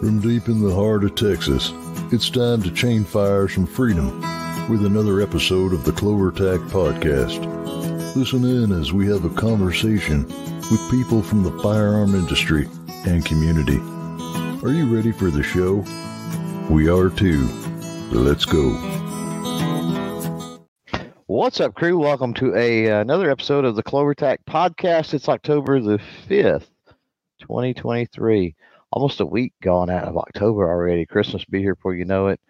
From deep in the heart of Texas, it's time to chain fires from freedom with another episode of the CloverTac Podcast. Listen in as we have a conversation with people from the firearm industry and community. Are you ready for the show? We are too. Let's go. What's up, crew? Welcome to a another episode of the CloverTac Podcast. It's October the fifth, twenty twenty three almost a week gone out of October already. Christmas be here before you know it.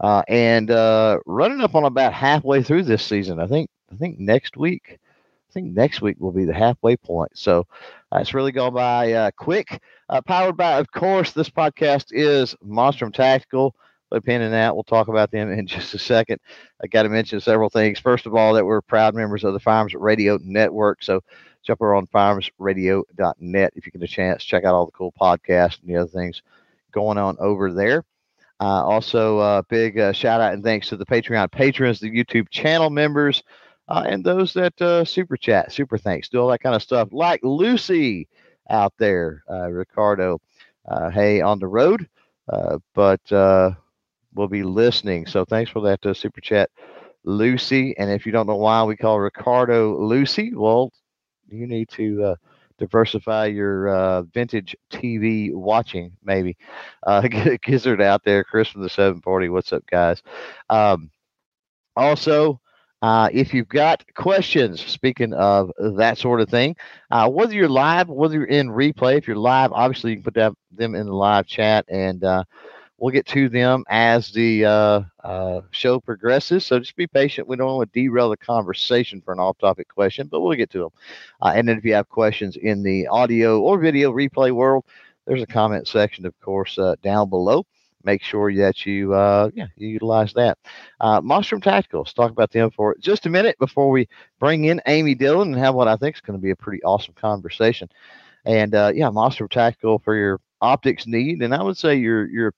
Uh, and uh, running up on about halfway through this season. I think I think next week, I think next week will be the halfway point. So uh, it's really gone by uh, quick. Uh, powered by, of course, this podcast is Monstrum Tactical. Put a pin in that. We'll talk about them in just a second. I got to mention several things. First of all, that we're proud members of the Firearms Radio Network. So jump over on if you get a chance. Check out all the cool podcasts and the other things going on over there. Uh, also, uh, big uh, shout out and thanks to the Patreon patrons, the YouTube channel members, uh, and those that uh, super chat, super thanks, do all that kind of stuff, like Lucy out there, uh, Ricardo. hey, on the road, but we'll be listening. So thanks for that super chat, Lucy. And if you don't know why we call Ricardo Lucy, well, you need to uh, diversify your uh, vintage TV watching, maybe. Uh, Gizzard out there, Chris from the 740. What's up, guys? Um, also, uh, if you've got questions, speaking of that sort of thing, uh, whether you're live, whether you're in replay, if you're live, obviously you can put them in the live chat and uh, we'll get to them as the uh, uh, show progresses. So just be patient. We don't want to derail the conversation for an off-topic question, but we'll get to them. Uh, and then if you have questions in the audio or video replay world, there's a comment section, of course, uh, down below. Make sure that you, uh, yeah, you utilize that. Uh, Monstrum Tactical. Let's talk about them for just a minute before we bring in Amy Dillon and have what I think is going to be a pretty awesome conversation. And uh, yeah, Monstrum Tactical for your optics need, and I would say your your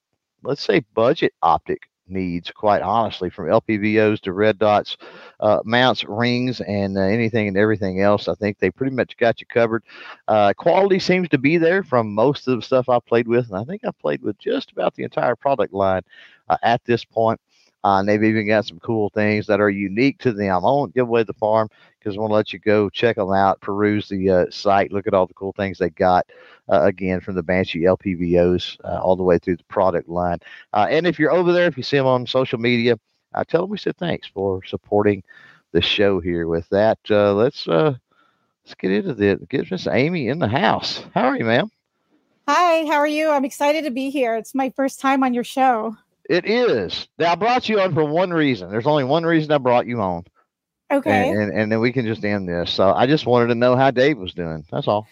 let's say budget optic needs quite honestly from lpvos to red dots uh, mounts rings and uh, anything and everything else i think they pretty much got you covered. Uh, quality seems to be there from most of the stuff i played with and i think i played with just about the entire product line uh, at this point uh, and they've even got some cool things that are unique to them i won't give away the farm because I want to let you go check them out, peruse the uh, site, look at all the cool things they got. Uh, again, from the Banshee LPVOs uh, all the way through the product line. Uh, and if you're over there, if you see them on social media, uh, tell them we said thanks for supporting the show here. With that, let's let's get into the get Miss Amy in the house. How are you, ma'am? Hi, how are you? I'm excited to be here. It's my first time on your show. It is. Now, I brought you on for one reason. There's only one reason I brought you on. Okay. And, and, and then we can just end this. So I just wanted to know how Dave was doing. That's all.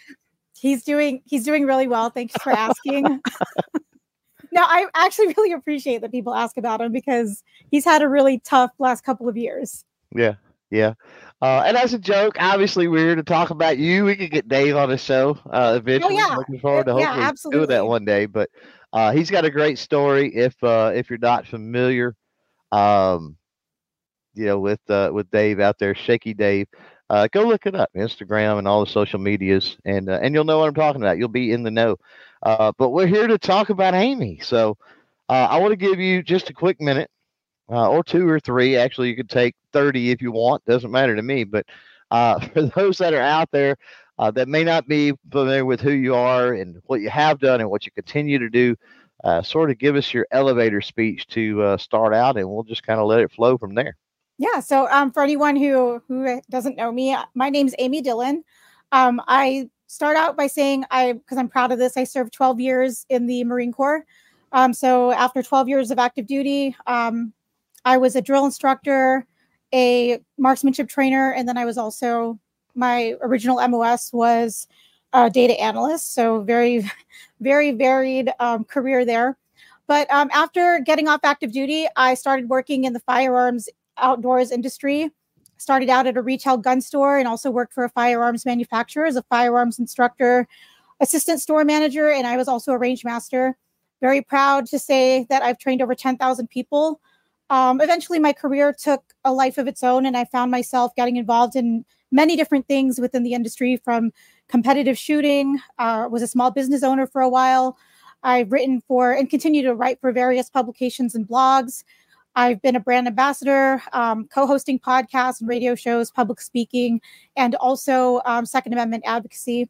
He's doing he's doing really well. Thanks for asking. no, I actually really appreciate that people ask about him because he's had a really tough last couple of years. Yeah, yeah. Uh, and as a joke, obviously we're here to talk about you. We could get Dave on the show uh, eventually. Oh, yeah. Looking forward to hopefully yeah, do that one day. But uh, he's got a great story. If uh, if you're not familiar, um, you know, with uh, with Dave out there, Shaky Dave. Uh, go look it up, Instagram and all the social medias, and uh, and you'll know what I'm talking about. You'll be in the know. Uh, but we're here to talk about Amy, so uh, I want to give you just a quick minute, uh, or two or three. Actually, you could take 30 if you want. Doesn't matter to me. But uh, for those that are out there uh, that may not be familiar with who you are and what you have done and what you continue to do, uh, sort of give us your elevator speech to uh, start out, and we'll just kind of let it flow from there. Yeah. So um, for anyone who who doesn't know me, uh, my name's Amy Dillon. Um, I start out by saying I because I'm proud of this. I served 12 years in the Marine Corps. Um, so after 12 years of active duty, um, I was a drill instructor, a marksmanship trainer, and then I was also my original MOS was a data analyst. So very, very varied um, career there. But um, after getting off active duty, I started working in the firearms outdoors industry. Started out at a retail gun store and also worked for a firearms manufacturer as a firearms instructor, assistant store manager, and I was also a range master. Very proud to say that I've trained over 10,000 people. Um, eventually, my career took a life of its own, and I found myself getting involved in many different things within the industry from competitive shooting, uh, was a small business owner for a while, I've written for and continue to write for various publications and blogs. I've been a brand ambassador, um, co hosting podcasts and radio shows, public speaking, and also um, Second Amendment advocacy.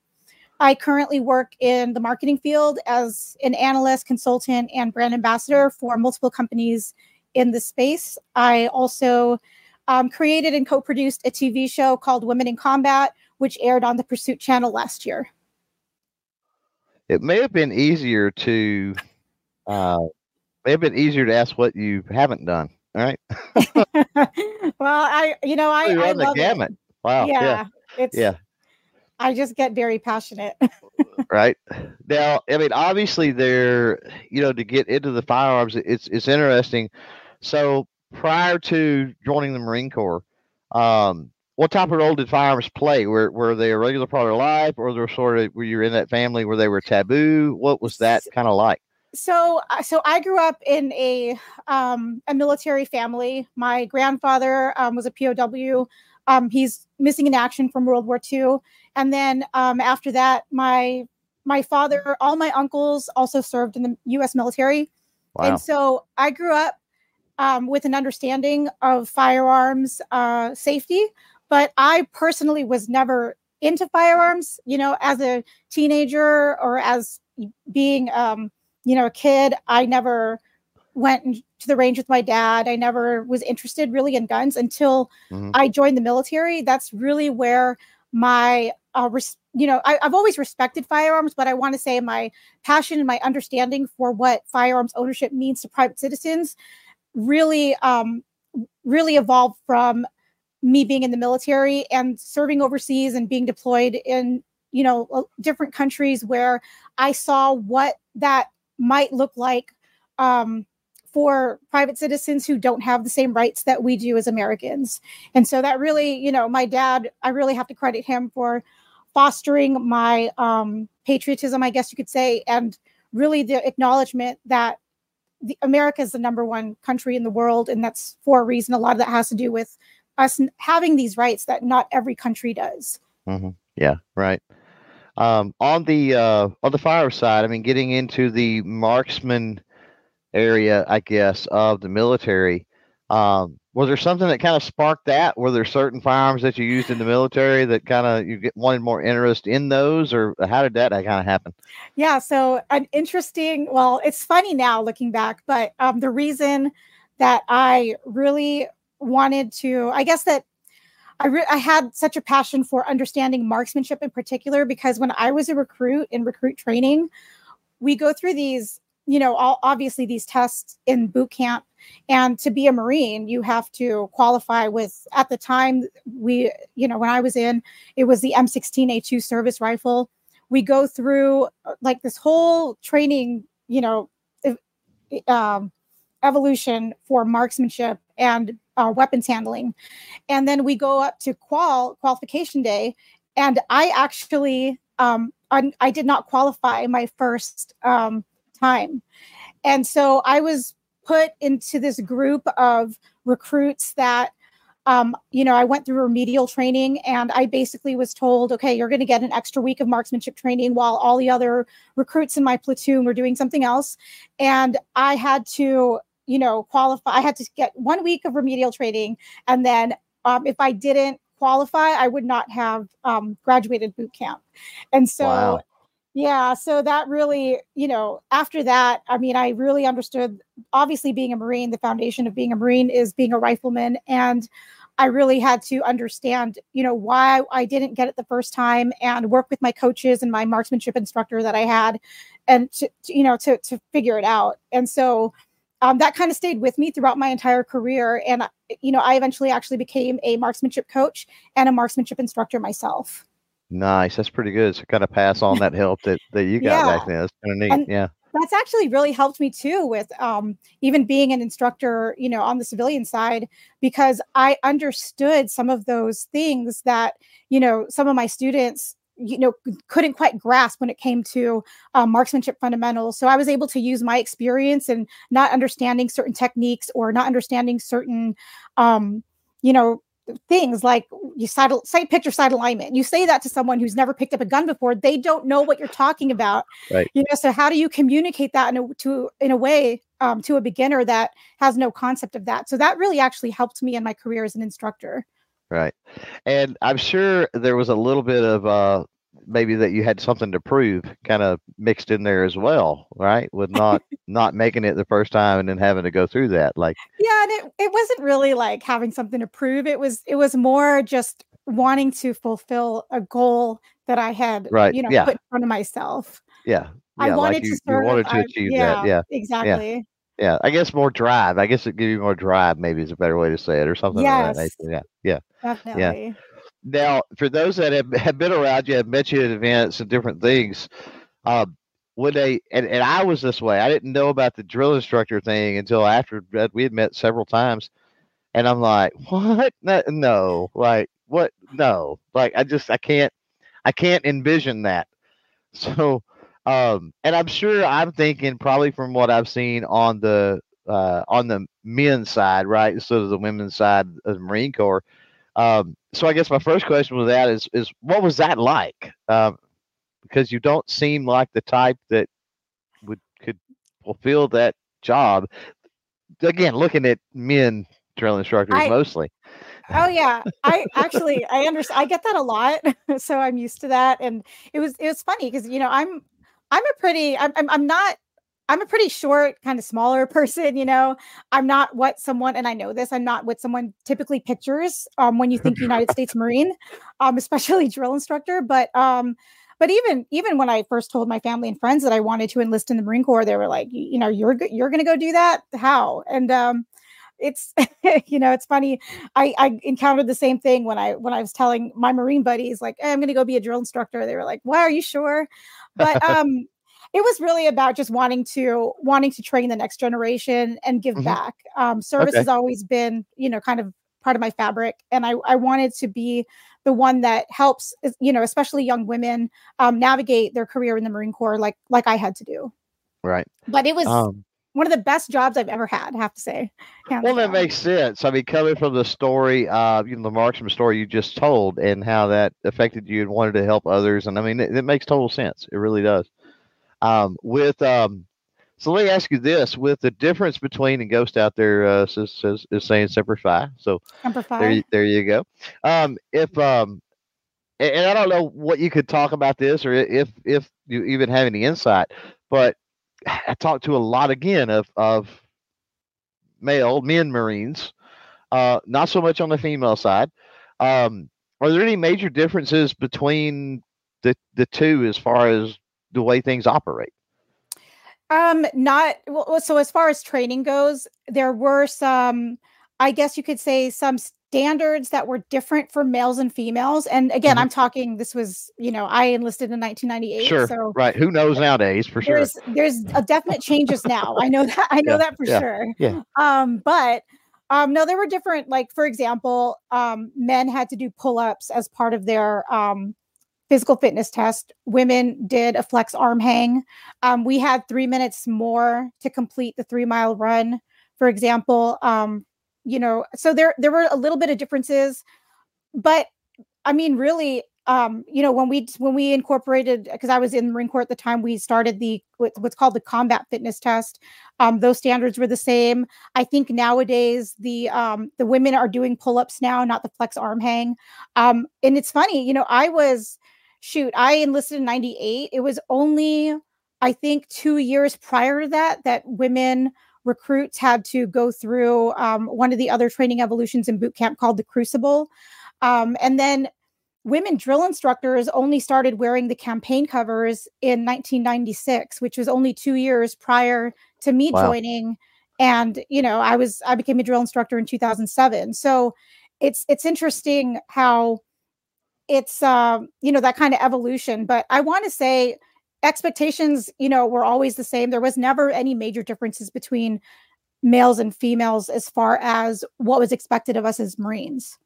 I currently work in the marketing field as an analyst, consultant, and brand ambassador for multiple companies in the space. I also um, created and co produced a TV show called Women in Combat, which aired on the Pursuit channel last year. It may have been easier to, uh, may have been easier to ask what you haven't done. Right. well, I, you know, I, I the gamut. It. Wow. Yeah, yeah. It's, yeah. I just get very passionate. right now, I mean, obviously, there, you know, to get into the firearms, it's it's interesting. So, prior to joining the Marine Corps, um, what type of role did firearms play? Were were they a regular part of life, or they're sort of were you in that family where they were taboo? What was that kind of like? So, uh, so I grew up in a um, a military family. My grandfather um, was a POW. Um, he's missing in action from World War II, and then um, after that, my my father, all my uncles also served in the U.S. military, wow. and so I grew up um, with an understanding of firearms uh, safety. But I personally was never into firearms. You know, as a teenager or as being, um, you know, a kid, I never went to the range with my dad. I never was interested really in guns until mm-hmm. I joined the military. That's really where my uh, res- you know I, have always respected firearms but i want to say my passion and my understanding for what firearms ownership means to private citizens really um, really evolved from me being in the military and serving overseas and being deployed in you know different countries where i saw what that might look like um, for private citizens who don't have the same rights that we do as americans. And so that really you know my dad i really have to credit him for fostering my um, patriotism i guess you could say and really the acknowledgement that the, America is the number one country in the world, and that's for a reason. A lot of that has to do with us having these rights that not every country does. Mm-hmm. Yeah, right. Um, on the uh, on the fire side, I mean, getting into the marksman area, I guess, of the military. Um, was there something that kind of sparked that? Were there certain firearms that you used in the military that kind of you get wanted more interest in those, or how did that kind of happen? Yeah, so an interesting. Well, it's funny now looking back, but um, the reason that I really wanted to, I guess that I, re- I had such a passion for understanding marksmanship in particular because when I was a recruit in recruit training, we go through these, you know, all, obviously these tests in boot camp and to be a Marine, you have to qualify with, at the time, we, you know, when I was in, it was the M16A2 service rifle. We go through uh, like this whole training, you know, um, evolution for marksmanship and uh, weapons handling. And then we go up to qual qualification day. And I actually, um, I, I did not qualify my first um, time. And so I was put into this group of recruits that um, you know, I went through remedial training and I basically was told, okay, you're going to get an extra week of marksmanship training while all the other recruits in my platoon were doing something else. And I had to, you know, qualify. I had to get one week of remedial training. And then um, if I didn't qualify, I would not have um, graduated boot camp. And so wow. Yeah, so that really, you know, after that, I mean, I really understood obviously being a Marine, the foundation of being a Marine is being a rifleman. And I really had to understand, you know, why I didn't get it the first time and work with my coaches and my marksmanship instructor that I had and to, to you know, to to figure it out. And so um, that kind of stayed with me throughout my entire career. And, you know, I eventually actually became a marksmanship coach and a marksmanship instructor myself. Nice. That's pretty good. So kind of pass on that help that, that you got yeah. back then. That's kind of neat. And yeah. That's actually really helped me too with um, even being an instructor, you know, on the civilian side, because I understood some of those things that, you know, some of my students you know couldn't quite grasp when it came to um, marksmanship fundamentals so i was able to use my experience and not understanding certain techniques or not understanding certain um, you know things like you side, sight picture side alignment. You say that to someone who's never picked up a gun before, they don't know what you're talking about. Right. You know, so how do you communicate that in a to in a way um, to a beginner that has no concept of that? So that really actually helped me in my career as an instructor. Right. And I'm sure there was a little bit of uh maybe that you had something to prove kind of mixed in there as well, right? With not not making it the first time and then having to go through that. Like Yeah, and it, it wasn't really like having something to prove. It was it was more just wanting to fulfill a goal that I had Right, you know yeah. put in front of myself. yeah. I wanted like to you, you wanted to I- achieve yeah, that. Yeah. exactly. Yeah. I guess more drive. I guess it gives you more drive, maybe is a better way to say it, or something of that Yeah. Yeah. Definitely. Now, for those that have, have been around you, have met you at events and different things, um, when they and, and I was this way, I didn't know about the drill instructor thing until after we had met several times, and I'm like, what? No, no, like what? No, like I just I can't I can't envision that. So, um, and I'm sure I'm thinking probably from what I've seen on the uh, on the men's side, right, instead of the women's side of the Marine Corps. Um, so I guess my first question with that is is what was that like? Um, because you don't seem like the type that would could fulfill that job. Again, looking at men drill instructors I- mostly. Oh yeah, I actually I understand. I get that a lot, so I'm used to that. And it was it was funny because you know I'm I'm a pretty I'm, I'm I'm not I'm a pretty short kind of smaller person. You know I'm not what someone and I know this I'm not what someone typically pictures um, when you think United States Marine, um, especially drill instructor. But um, but even even when I first told my family and friends that I wanted to enlist in the Marine Corps, they were like, you, know, you're you're going to go do that? How? And um, it's you know it's funny I, I encountered the same thing when I when I was telling my Marine buddies like hey, I'm going to go be a drill instructor. They were like, "Why are you sure?" But um, it was really about just wanting to wanting to train the next generation and give Mhm. back. Um, service Okay. has always been you know kind of part of my fabric, and I I wanted to be the one that helps you know especially young women um, navigate their career in the Marine Corps like like I had to do. Right. But it was Um, one of the best jobs I've ever had. I have to say. well, that makes sense. I mean, coming from the story, uh, you know, the marksman story you just told, and how that affected you and wanted to help others, and I mean, it, it makes total sense. It really does. Um, with um, so let me ask you this: with the difference between and Ghost out there uh, says, says is saying Semper Fi, so there, there you go. Um, if um, a- and I don't know what you could talk about this, or if if you even have any insight, but I talked to a lot again of of male men Marines, uh, not so much on the female side. Um, are there any major differences between the the two as far as the way things operate? Um, not well, so as far as training goes, there were some, I guess you could say some standards that were different for males and females. And again, Mhm. I'm talking this was, you know, I enlisted in 1998. Sure, So right? Who knows nowadays for sure? there's there's a definite changes now. I know that I know Yeah, that for yeah, sure. yeah. Um, but um, no, there were different, like for example, um, men had to do pull-ups as part of their um physical fitness test. Women did a flex arm hang. Um, we had three minutes more to complete the three mile run, for example. Um, you know, so there there were a little bit of differences, but I mean, really, um, you know, when we when we incorporated, because I was in the Marine Corps at the time, we started the what's called the combat fitness test. Um, those standards were the same. I think nowadays the um, the women are doing pull ups now, not the flex arm hang. Um, and it's funny, you know, I was shoot, I enlisted in '98. It was only I think two years prior to that that women recruits had to go through um, one of the other training evolutions in boot camp called the Crucible. Um, and then women drill instructors only started wearing the campaign covers in 1996, which was only two years prior to me Wow. joining. And you know, I was I became a drill instructor in 2007. So it's it's interesting how it's um you know that kind of evolution. But I want to say expectations you know were always the same. There was never any major differences between males and females as far as what was expected of us as Marines.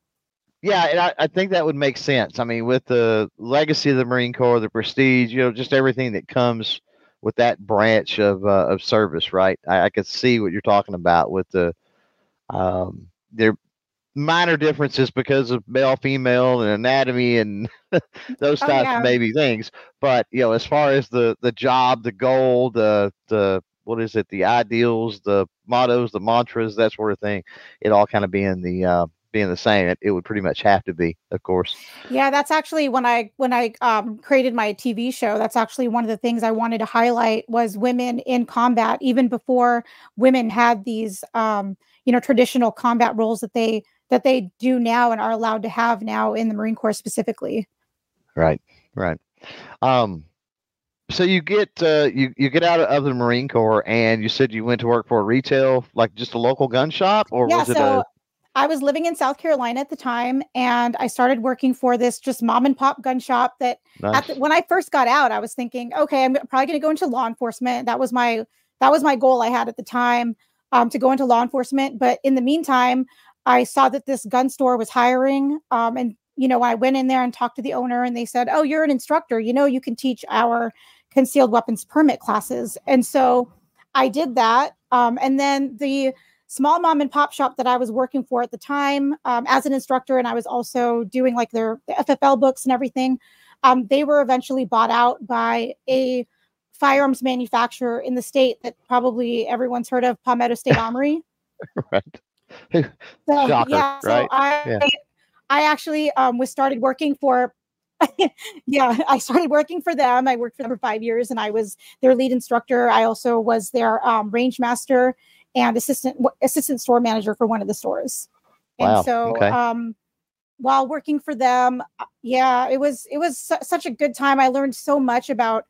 Yeah, and I, I think that would make sense. I mean, with the legacy of the Marine Corps, the prestige, you know, just everything that comes with that branch of uh, of service, right? I, I could see what you're talking about with the um, there minor differences because of male, female, and anatomy and those Oh, types yeah. of maybe things. But you know, as far as the the job, the goal, the the what is it, the ideals, the mottos, the mantras, that sort of thing, it all kind of being the uh, being the same. It, it would pretty much have to be, of course. Yeah, that's actually when I when I um, created my TV show. That's actually one of the things I wanted to highlight was women in combat, even before women had these um, you know traditional combat roles that they that they do now and are allowed to have now in the Marine Corps specifically. Right, right. Um, so you get uh, you you get out of the Marine Corps, and you said you went to work for a retail, like just a local gun shop, or yeah, was it so a I was living in South Carolina at the time, and I started working for this just mom and pop gun shop that nice? at the, when I first got out, I was thinking, okay, I'm probably going to go into law enforcement. That was my that was my goal I had at the time um, to go into law enforcement. But in the meantime, I saw that this gun store was hiring, um, and you know, I went in there and talked to the owner, and they said, "Oh, you're an instructor. You know, you can teach our concealed weapons permit classes." And so I did that, um, and then the small mom and pop shop that I was working for at the time um, as an instructor, and I was also doing like their FFL books and everything. Um, they were eventually bought out by a firearms manufacturer in the state that probably everyone's heard of, Palmetto State Armory. right. So, Shocker, yeah, so right? I, Yeah. I actually um, was started working for. yeah, I started working for them. I worked for them for five years, and I was their lead instructor. I also was their um, range master and assistant assistant store manager for one of the stores. Wow, And so, okay. um, while working for them, uh, yeah, it was it was su- such a good time. I learned so much about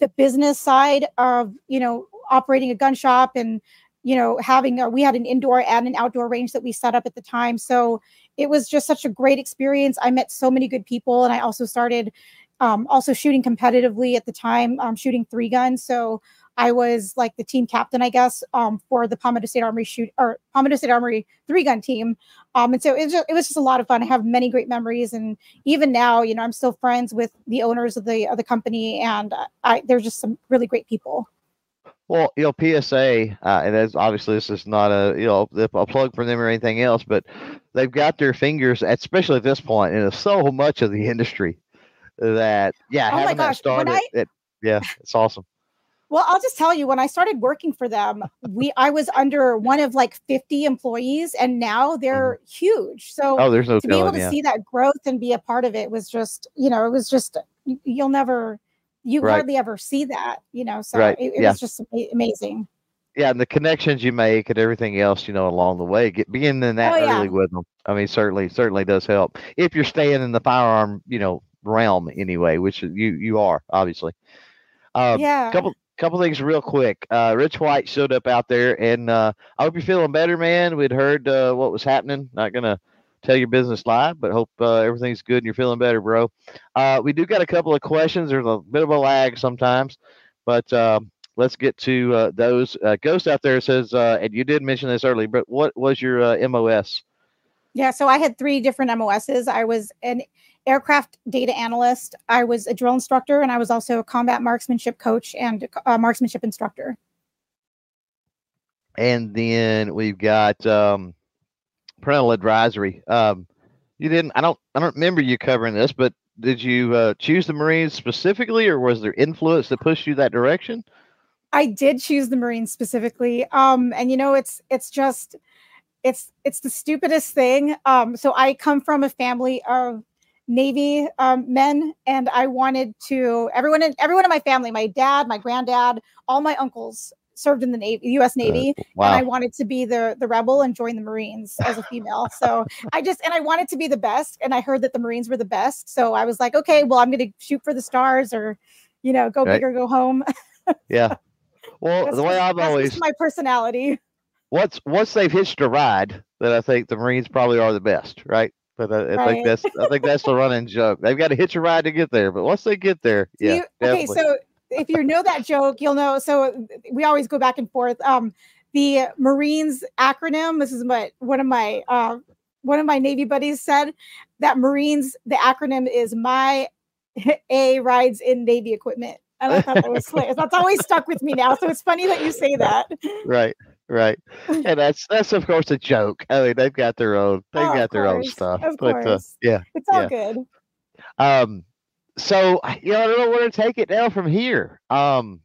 the business side of you know operating a gun shop and you know having a, we had an indoor and an outdoor range that we set up at the time. So it was just such a great experience. I met so many good people and i also started um, also shooting competitively at the time um, shooting three guns. So i was like the team captain i guess um, for the palmetto state armory shoot or palmetto state armory three gun team. Um, and so it was, just, it was just a lot of fun. I have many great memories and even now you know i'm still friends with the owners of the of the company and uh, i they're just some really great people Well, you know, PSA, uh, and that's obviously this is not a you know a plug for them or anything else, but they've got their fingers, especially at this point, in so much of the industry that yeah, Oh my having that started, I- it, yeah, it's awesome. Well, I'll just tell you, when I started working for them, we I was under one of like 50 employees, and now they're huge. So Oh, there's no to be able to yeah. see that growth and be a part of it was just, you know, it was just you'll never, you Right. hardly ever see that, you know. So Right, it, it yeah. was just amazing. yeah, and the connections you make and everything else, you know, along the way, get being in that Oh, yeah. with them. I mean, certainly, certainly does help if you're staying in the firearm, you know, realm anyway, which you you are obviously. Uh, yeah. couple couple things real quick. Uh, Rich White showed up out there, and uh, I hope you're feeling better, man. We'd heard uh, what was happening. Not gonna tell your business live, but hope uh, everything's good and you're feeling better, bro. Uh, we do got a couple of questions. There's a bit of a lag sometimes, but um, let's get to uh, those. Uh, Ghost out there says, uh, and you did mention this earlier, but what was your uh, MOS? Yeah, so I had three different MOSs. I was an aircraft data analyst, I was a drill instructor, and I was also a combat marksmanship coach and a marksmanship instructor. And then we've got um, parental advisory. Um, you didn't. I don't. I don't remember you covering this, but did you uh, choose the Marines specifically, or was there influence that pushed you that direction? I did choose the Marines specifically. Um, and you know, it's it's just it's it's the stupidest thing. Um, so I come from a family of Navy um, men, and I wanted to everyone in everyone in my family, my dad, my granddad, all my uncles served in the Navy, U.S. Navy, and I wanted to be the the rebel and join the Marines as a female. So I just and I wanted to be the best, and I heard that the Marines were the best. So I was like, okay, well, I'm going to shoot for the stars, or you know, go Right. big or go home. Yeah. Well, That's the way I've always my personality. once once they've hitched a ride, that I think the Marines probably are the best, right? But uh, I, I Right. think that's I think that's the running joke. They've got to hitch a ride to get there, but once they get there, yeah, you- okay, so if you know that joke, you'll know. So we always go back and forth. Um, the Marines acronym. This is what one of my uh, one of my Navy buddies said. That Marines, the acronym is my A rides in Navy equipment. And I thought that was hilarious. That's always stuck with me now. So it's funny that you say that. right. right. And that's that's of course a joke. I mean, they've got their own they've Oh, got their own stuff. of but uh, course. yeah, It's all yeah. good. Um, so you know, I don't know where to take it now from here. Um,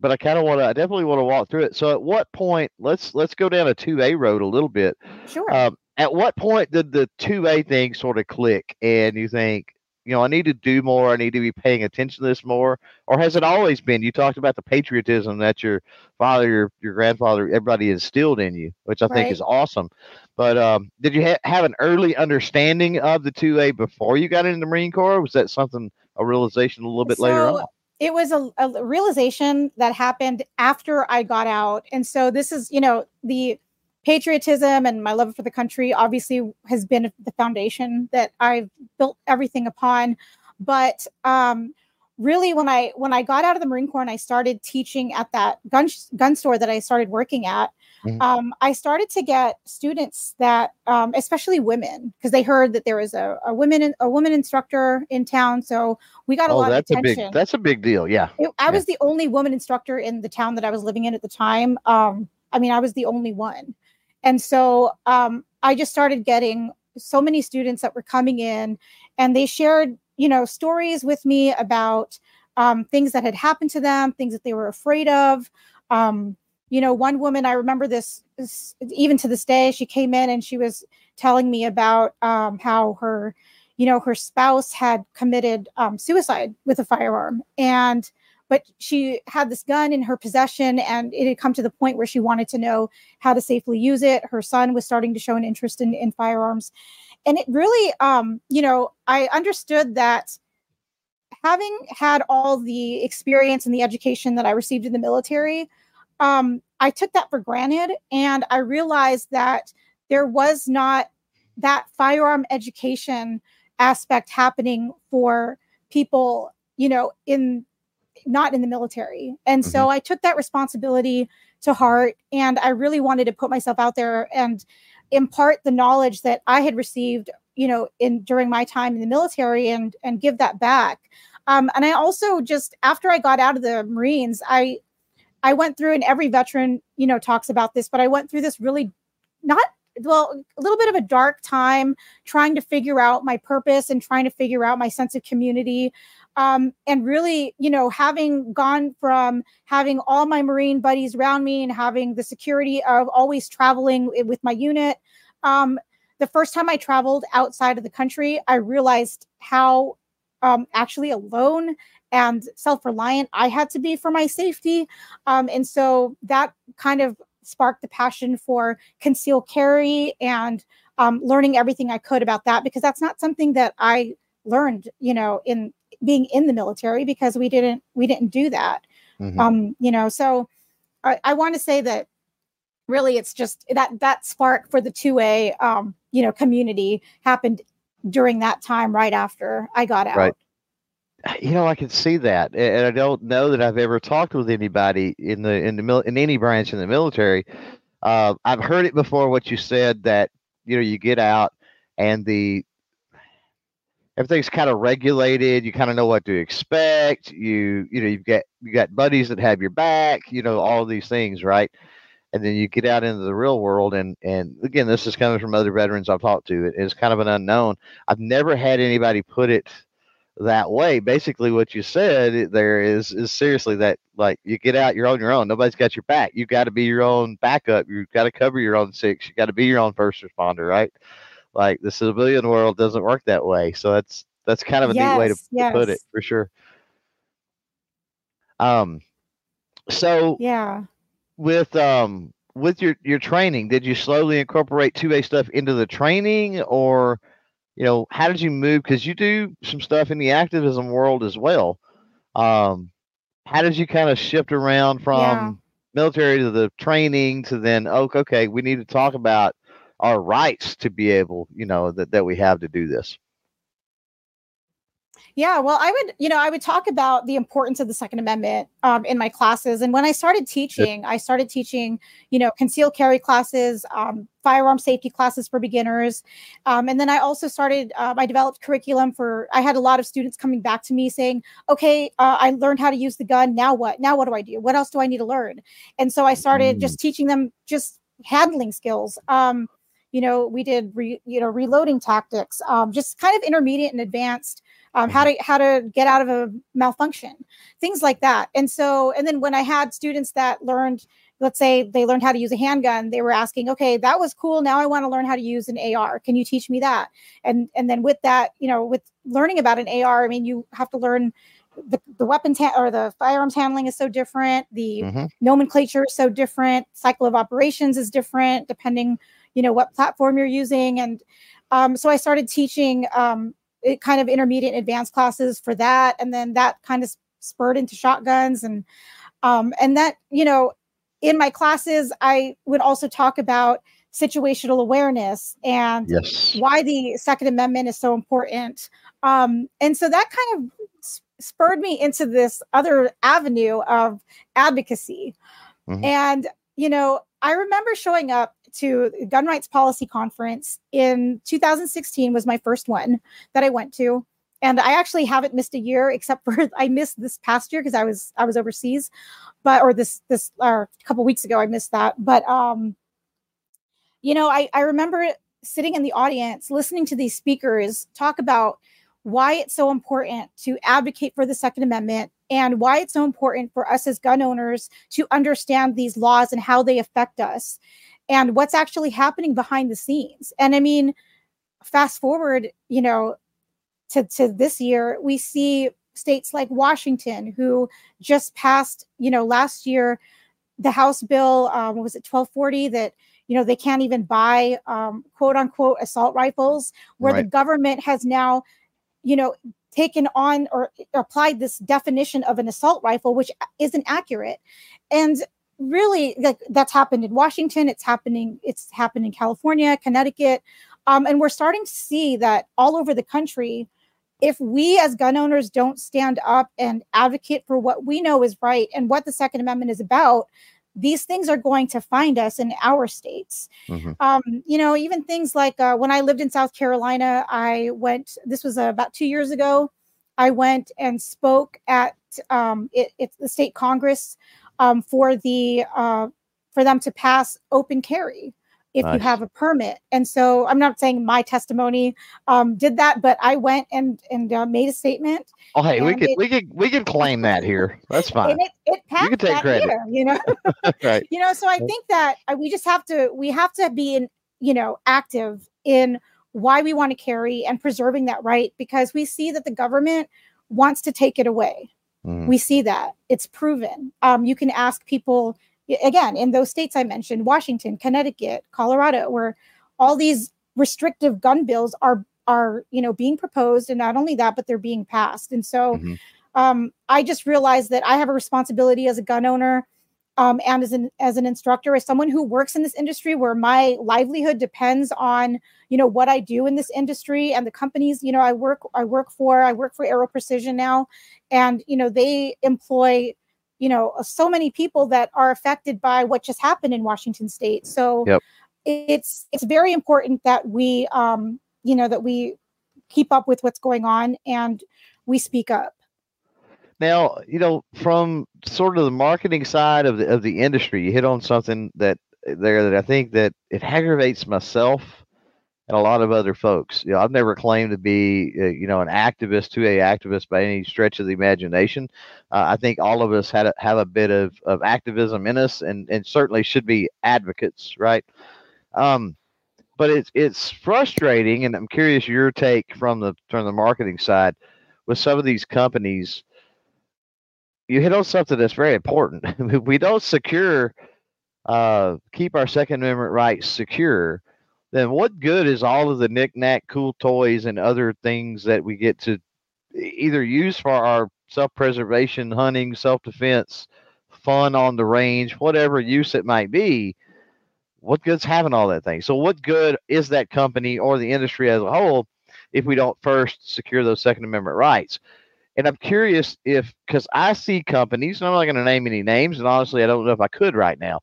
but I kind of want to. I definitely want to walk through it. So, at what point? Let's let's go down a two A road a little bit. Sure. Um, at what point did the two A thing sort of click, and you think, you know, I need to do more. I need to be paying attention to this more, or has it always been? You talked about the patriotism that your father, your your grandfather, everybody instilled in you, which I think is awesome. But um, did you ha- have an early understanding of the two A before you got into the Marine Corps? Was that something a realization a little bit later So, on? It was a, a realization that happened after I got out. And so this is, you know, the patriotism and my love for the country obviously has been the foundation that I've built everything upon. But um really when I when I got out of the Marine Corps and I started teaching at that gun gun store that I started working at, Mhm. um, I started to get students that, um, especially women, because they heard that there was a, a women a woman instructor in town. So we got a Oh, lot of that's a attention. big that's a big deal. Yeah. It- I was the only woman instructor in the town that I was living in at the time. Um, I mean, I was the only one. And so um, I just started getting so many students that were coming in and they shared, you know, stories with me about um, things that had happened to them, things that they were afraid of. Um, you know, one woman, I remember this, this even to this day, she came in and she was telling me about um, how her, you know, her spouse had committed um, suicide with a firearm. And but she had this gun in her possession and it had come to the point where she wanted to know how to safely use it. Her son was starting to show an interest in, in firearms. And it really um you know i understood that having had all the experience and the education that i received in the military um i took that for granted and i realized that there was not that firearm education aspect happening for people you know in not in the military. And so I took that responsibility to heart and I really wanted to put myself out there and impart the knowledge that I had received, you know, in during my time in the military and and give that back. Um, and I also just after I got out of the Marines, I I went through and every veteran, you know, talks about this, but I went through this really not well, a little bit of a dark time trying to figure out my purpose and trying to figure out my sense of community um, and really, you know, having gone from having all my Marine buddies around me and having the security of always traveling with my unit. Um, the first time I traveled outside of the country, I realized how um, actually alone and self reliant I had to be for my safety. Um, and so that kind of sparked the passion for concealed carry and um, learning everything I could about that because that's not something that I learned, you know, in being in the military because we didn't we didn't do that Mhm. um you know so i, I want to say that really it's just that that spark for the 2a um you know community happened during that time right after i got out Right. you know, I can see that, and I don't know that I've ever talked with anybody in the in the mil- in any branch in the military. Uh, I've heard it before. What you said that you know you get out and the everything's kind of regulated. You kind of know what to expect. You you know you've got you got buddies that have your back. You know all these things, right? And then you get out into the real world, and and again, this is coming from other veterans I've talked to. It is kind of an unknown. I've never had anybody put it that way. Basically, what you said there is is seriously that like you get out, you're on your own. Nobody's got your back. You've got to be your own backup. You've got to cover your own six. You got to be your own first responder, right? Like the civilian world doesn't work that way. So that's that's kind of a neat way to, Yes, to put it for sure. Um, so yeah with um with your your training, did you slowly incorporate two A stuff into the training, or you know how did you move? Because you do some stuff in the activism world as well. Um, how did you kind of shift around from Yeah. military to the training to then oh, okay, we need to talk about our rights to be able, you know, that that we have to do this. Yeah, well, I would, you know, I would talk about the importance of the Second Amendment um, in my classes. And when I started teaching, I started teaching, you know, concealed carry classes, um, firearm safety classes for beginners. Um, and then I also started, uh, I developed curriculum for, I had a lot of students coming back to me saying, okay, uh, I learned how to use the gun. Now what? Now what do I do? What else do I need to learn? And so I started mm. just teaching them just handling skills. Um, you know, we did, re, you know, reloading tactics, um, just kind of intermediate and advanced um, how mm-hmm. to how to get out of a malfunction things like that and so and then when i had students that learned let's say they learned how to use a handgun they were asking okay that was cool now i want to learn how to use an ar can you teach me that and and then with that you know with learning about an ar i mean you have to learn the, the weapons ha- or the firearms handling is so different the mm-hmm. nomenclature is so different cycle of operations is different depending you know what platform you're using. And um, so i started teaching um, it kind of intermediate and advanced classes for that. And then that kind of spurred into shotguns. And um and that you know in my classes i would also talk about situational awareness and yes. why the second amendment is so important. Um and so that kind of spurred me into this other avenue of advocacy. Mm-hmm. and you know i remember showing up to the gun rights policy conference in 2016 was my first one that I went to. And I actually haven't missed a year except for I missed this past year because I was I was overseas, but or this this or a couple weeks ago I missed that. But um, you know, I, I remember sitting in the audience listening to these speakers talk about why it's so important to advocate for the Second Amendment and why it's so important for us as gun owners to understand these laws and how they affect us and what's actually happening behind the scenes. And I mean, fast forward, you know, to, to this year, we see states like Washington who just passed, you know, last year, the House bill, um, was it 1240 that, you know, they can't even buy um, quote unquote assault rifles, where right. the government has now, you know, taken on or applied this definition of an assault rifle, which isn't accurate. And really like that's happened in Washington, it's happening, it's happened in California, Connecticut. Um, and we're starting to see that all over the country, if we as gun owners don't stand up and advocate for what we know is right and what the Second Amendment is about, these things are going to find us in our states. Mm-hmm. Um, you know, even things like uh, when I lived in South Carolina, I went, this was uh, about two years ago, I went and spoke at um, it, it's the state Congress um, for the uh, for them to pass open carry if nice. you have a permit. And so I'm not saying my testimony um, did that, but I went and and uh, made a statement. Oh, hey, we could it, we could we could claim that here. That's fine. it, it passed you can take credit. Year, you know, right? You know, so I think that uh, we just have to we have to be in you know active in why we want to carry and preserving that right because we see that the government wants to take it away. Mm. We see that it's proven. Um, you can ask people again in those states I mentioned, Washington, Connecticut, Colorado, where all these restrictive gun bills are are you know being proposed, and not only that, but they're being passed. And so, mm-hmm. um, I just realized that I have a responsibility as a gun owner um, and as an as an instructor, as someone who works in this industry where my livelihood depends on you know what I do in this industry and the companies you know I work I work for I work for Aero Precision now, and you know they employ you know so many people that are affected by what just happened in Washington State. So yep. it's it's very important that we um, you know that we keep up with what's going on and we speak up. Now, you know, from sort of the marketing side of the of the industry, you hit on something that there that I think that it aggravates myself and a lot of other folks. You know, I've never claimed to be, uh, you know, an activist, to a activist by any stretch of the imagination. Uh, I think all of us had a, have a bit of, of activism in us, and and certainly should be advocates, right? Um, but it's it's frustrating, and I'm curious your take from the from the marketing side with some of these companies you hit on something that's very important. If we don't secure, uh, keep our Second Amendment rights secure, then what good is all of the knickknack, cool toys, and other things that we get to either use for our self preservation, hunting, self defense, fun on the range, whatever use it might be? What good's having all that thing? So, what good is that company or the industry as a whole if we don't first secure those Second Amendment rights. And I'm curious if, because I see companies, and I'm not going to name any names, and honestly, I don't know if I could right now,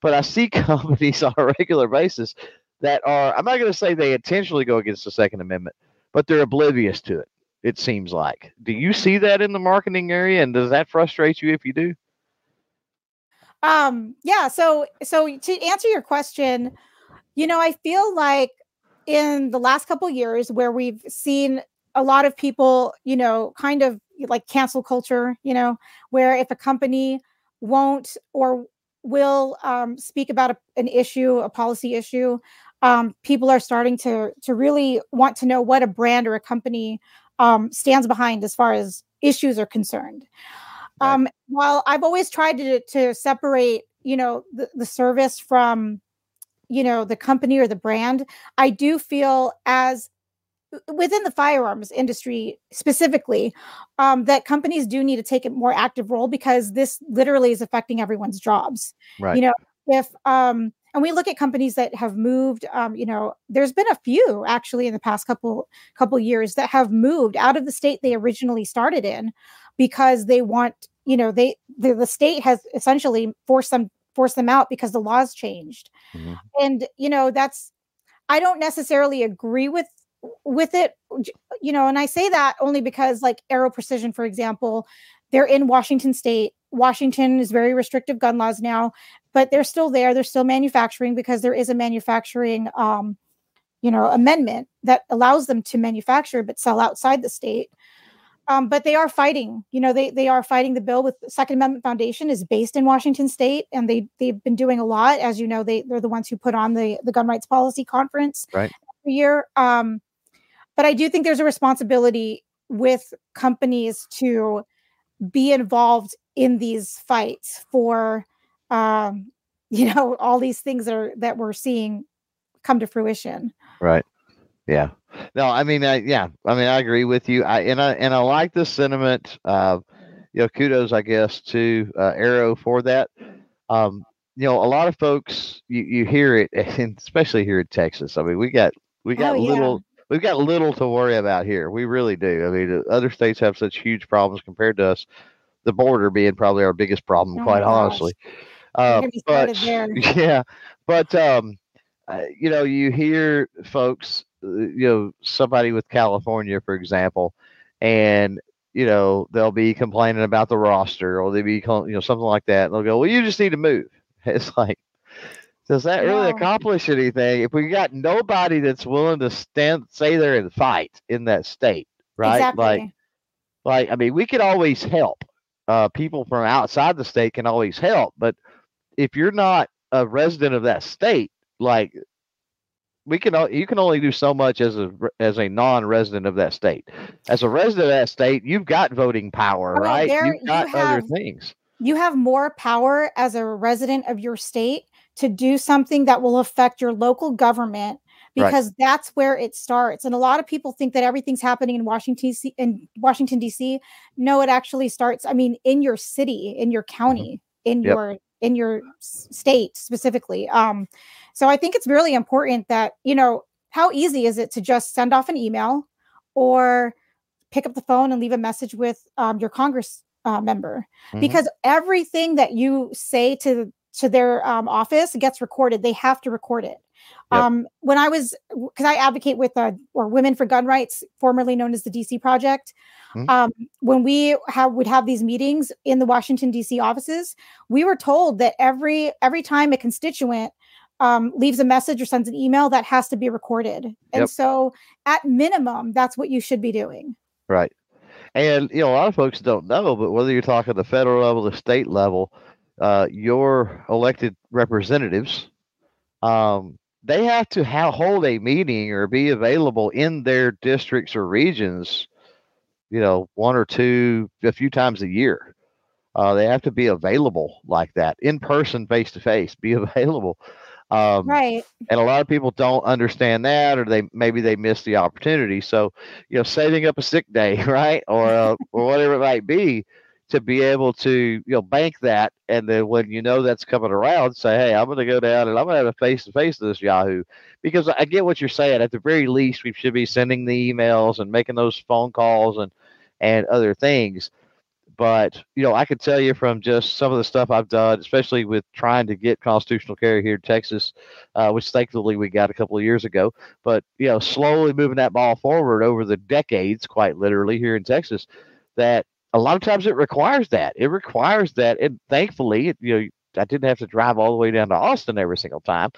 but I see companies on a regular basis that are, I'm not going to say they intentionally go against the Second Amendment, but they're oblivious to it, it seems like. Do you see that in the marketing area? And does that frustrate you if you do? Um, yeah, so so to answer your question, you know, I feel like in the last couple years where we've seen a lot of people, you know, kind of like cancel culture, you know, where if a company won't or will um, speak about a, an issue, a policy issue, um, people are starting to to really want to know what a brand or a company um, stands behind as far as issues are concerned. Right. Um, while I've always tried to to separate, you know, the, the service from, you know, the company or the brand, I do feel as within the firearms industry specifically um, that companies do need to take a more active role because this literally is affecting everyone's jobs. Right. you know if um and we look at companies that have moved um, you know there's been a few actually in the past couple couple years that have moved out of the state they originally started in because they want you know they the, the state has essentially forced them forced them out because the laws changed. Mm-hmm. and you know that's i don't necessarily agree with with it you know and i say that only because like aero precision for example they're in washington state. Washington is very restrictive gun laws now but they're still there. They're still manufacturing because there is a manufacturing um you know amendment that allows them to manufacture but sell outside the state. Um, but they are fighting you know they they are fighting. The bill with the second amendment foundation is based in washington state and they they've been doing a lot. As you know they they're the ones who put on the the gun rights policy conference right. every year. Um but I do think there's a responsibility with companies to be involved in these fights for um, you know all these things that are that we're seeing come to fruition. Right. Yeah. No i mean I, yeah i mean i agree with you. I and i and i like the sentiment uh you know kudos i guess to uh, aero for that. Um you know a lot of folks you, you hear it and especially here in texas i mean we got we got oh, little we've got little to worry about here. We really do. I mean, other states have such huge problems compared to us. The border being probably our biggest problem, oh quite honestly. Uh, but yeah, but um, uh, you know, you hear folks, uh, you know, somebody with California, for example, and you know they'll be complaining about the roster or they'll be you know something like that. And they'll go, "Well, you just need to move." It's like, does that really accomplish anything if we got nobody that's willing to stand, stay there and fight in that state, right? Exactly. Like, like I mean, we could always help. Uh, people from outside the state can always help, but if you're not a resident of that state, like we can you can only do so much as a as a non-resident of that state. As a resident of that state, you've got voting power, right? There, you've got you have, other things. You have more power as a resident of your state to do something that will affect your local government because right. that's where it starts. And a lot of people think that everything's happening in Washington in Washington D.C. No, it actually starts. I mean, in your city, in your mm-hmm. county, mm-hmm. in yep. your in your state specifically. Um, so I think it's really important that you know how easy is it to just send off an email or pick up the phone and leave a message with um, your Congress uh, member mm-hmm. because everything that you say to to their um, office gets recorded. They have to record it. Yep. Um, when I was, because I advocate with uh, or Women for Gun Rights, formerly known as the DC Project. Mm-hmm. Um, when we have would have these meetings in the Washington DC offices, we were told that every every time a constituent um, leaves a message or sends an email, that has to be recorded. And yep. so, at minimum, that's what you should be doing. Right. And you know, a lot of folks don't know, but whether you're talking the federal level, the state level, uh, your elected representatives, um, they have to ha- hold a meeting or be available in their districts or regions, you know, one or two, a few times a year. Uh, they have to be available like that in person, face to face, be available. Um, right. And a lot of people don't understand that, or they maybe they miss the opportunity. So, you know, saving up a sick day, right, or uh, or whatever it might be, to be able to you know bank that. And then when you know that's coming around say hey i'm going to go down and i'm going to have a face to face to this yahoo. Because i get what you're saying. At the very least we should be sending the emails and making those phone calls and and other things. But you know i could tell you from just some of the stuff i've done especially with trying to get constitutional carry here in texas uh, which thankfully we got a couple of years ago. But you know slowly moving that ball forward over the decades quite literally here in texas that a lot of times it requires that. It requires that, and thankfully, it, you know, I didn't have to drive all the way down to Austin every single time.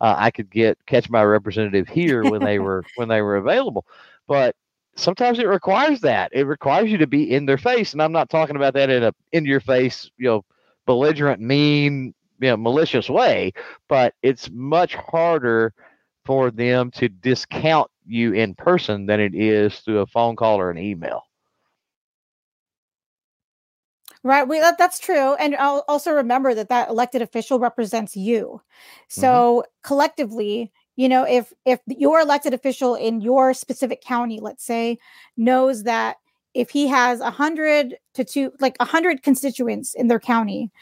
Uh, I could get catch my representative here when they were when they were available, but sometimes it requires that. It requires you to be in their face, and I'm not talking about that in a in your face, you know, belligerent, mean, you know, malicious way. But it's much harder for them to discount you in person than it is through a phone call or an email. Right. We, that, that's true. And I'll also remember that that elected official represents you. Mm-hmm. So collectively, you know, if if your elected official in your specific county, let's say, knows that if he has a hundred to two, like a hundred constituents in their county,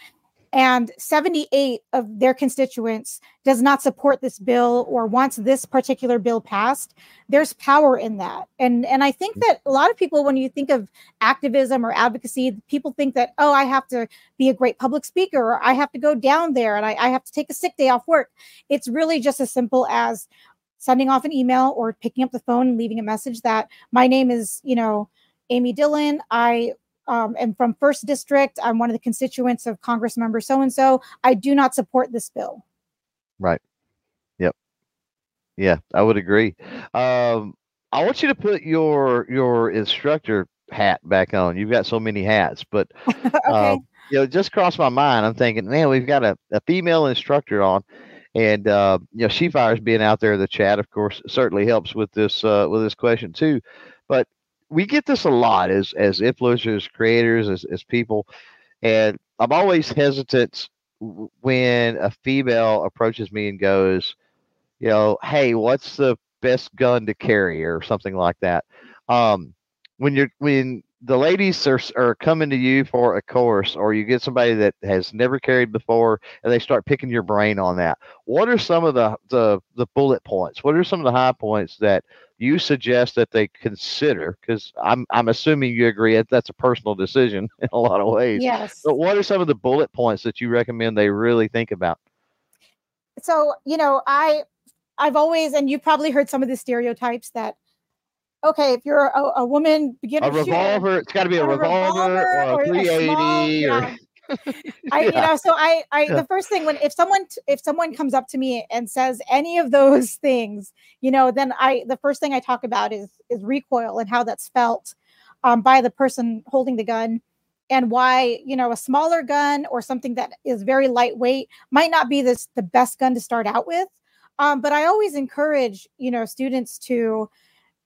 and 78 of their constituents does not support this bill or wants this particular bill passed. There's power in that. And and i think that a lot of people when you think of activism or advocacy people think that oh i have to be a great public speaker or i have to go down there and i, I have to take a sick day off work. It's really just as simple as sending off an email or picking up the phone and leaving a message that my name is you know amy dillon. I um, am from first district. I'm one of the constituents of Congress member so and so. I do not support this bill. Right. Yep. Yeah, I would agree. Um, I want you to put your your instructor hat back on. You've got so many hats, but okay. uh, you know, just crossed my mind. I'm thinking, man, we've got a, a female instructor on, and uh, you know, she fires being out there in the chat, of course, certainly helps with this uh, with this question too. We get this a lot as as influencers, creators, as as people, and I'm always hesitant when a female approaches me and goes, you know, hey, what's the best gun to carry or something like that. Um, when you're when the ladies are, are coming to you for a course or you get somebody that has never carried before and they start picking your brain on that what are some of the the, the bullet points what are some of the high points that you suggest that they consider because I'm I'm assuming you agree that that's a personal decision in a lot of ways. Yes. But what are some of the bullet points that you recommend they really think about? So, you know, I I've always and you've probably heard some of the stereotypes that okay, if you're a, a woman beginner A revolver, shooter, it's got to be a, a revolver, revolver or or a a 380 small- or yeah. I you know so I I Yeah. the first thing when if someone if someone comes up to me and says any of those things you know then I the first thing I talk about is is recoil and how that's felt um, by the person holding the gun and why you know a smaller gun or something that is very lightweight might not be this the best gun to start out with um, but I always encourage you know students to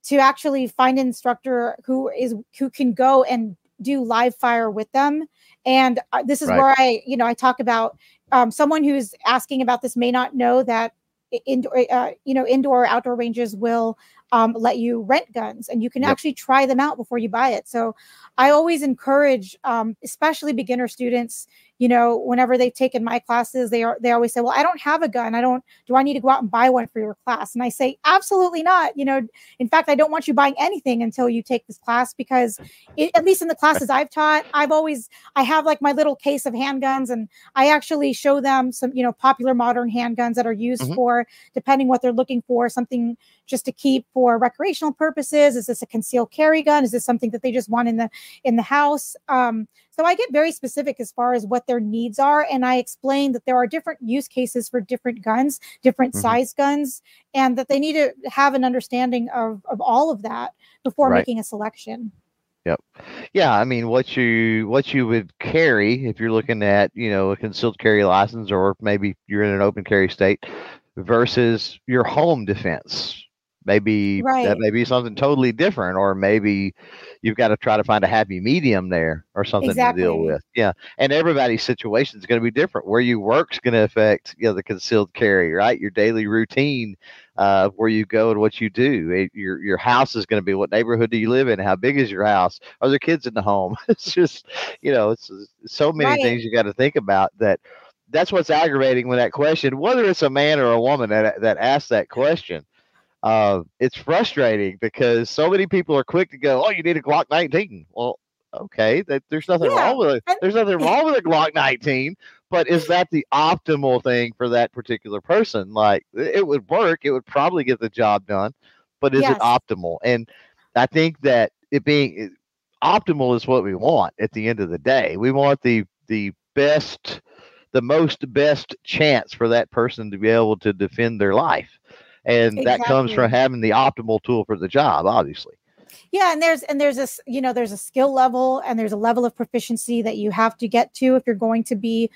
to actually find an instructor who is who can go and do live fire with them and uh, this is Right. where i you know i talk about um, someone who's asking about this may not know that indoor uh, you know indoor or outdoor ranges will um, let you rent guns and you can Yep. actually try them out before you buy it so i always encourage um, especially beginner students you know whenever they've taken my classes they are they always say well i don't have a gun. I don't do i need to go out and buy one for your class? And i say absolutely not. You know in fact i don't want you buying anything until you take this class because it, at least in the classes i've taught i've always i have like my little case of handguns and i actually show them some you know popular modern handguns that are used Mhm. for depending what they're looking for something just to keep for recreational purposes is this a concealed carry gun is this something that they just want in the in the house um so I get very specific as far as what their needs are. And I explain that there are different use cases for different guns, different Mhm. size guns, and that they need to have an understanding of, of all of that before Right. making a selection. Yep. Yeah, I mean, what you what you would carry if you're looking at you know a concealed carry license, or maybe you're in an open carry state, versus your home defense. Maybe Right. that may be something totally different, or maybe you've got to try to find a happy medium there or something to deal with. Yeah. And everybody's situation is going to be different. Where you work's going to affect, you know, the concealed carry, right? Your daily routine, uh, where you go and what you do. It- your your house is going to be what neighborhood do you live in? How big is your house? Are there kids in the home? it's just, you know, it's it's so many Right. things you got to think about that that's what's aggravating with that question, whether it's a man or a woman that that asks that question. Uh, it's frustrating because so many people are quick to go, "Oh, you need a Glock 19." Well, okay, that there's nothing Yeah, wrong with it. There's nothing wrong with a Glock 19, but is that the optimal thing for that particular person? Like, it would work. It would probably get the job done, but is Yes. it optimal? And I think that it being it- optimal is what we want at the end of the day. We want the the best the most best chance for that person to be able to defend their life. And that comes from having the optimal tool for the job, obviously. yeah and there's and there's a you know there's a skill level and there's a level of proficiency that you have to get to if you're going to be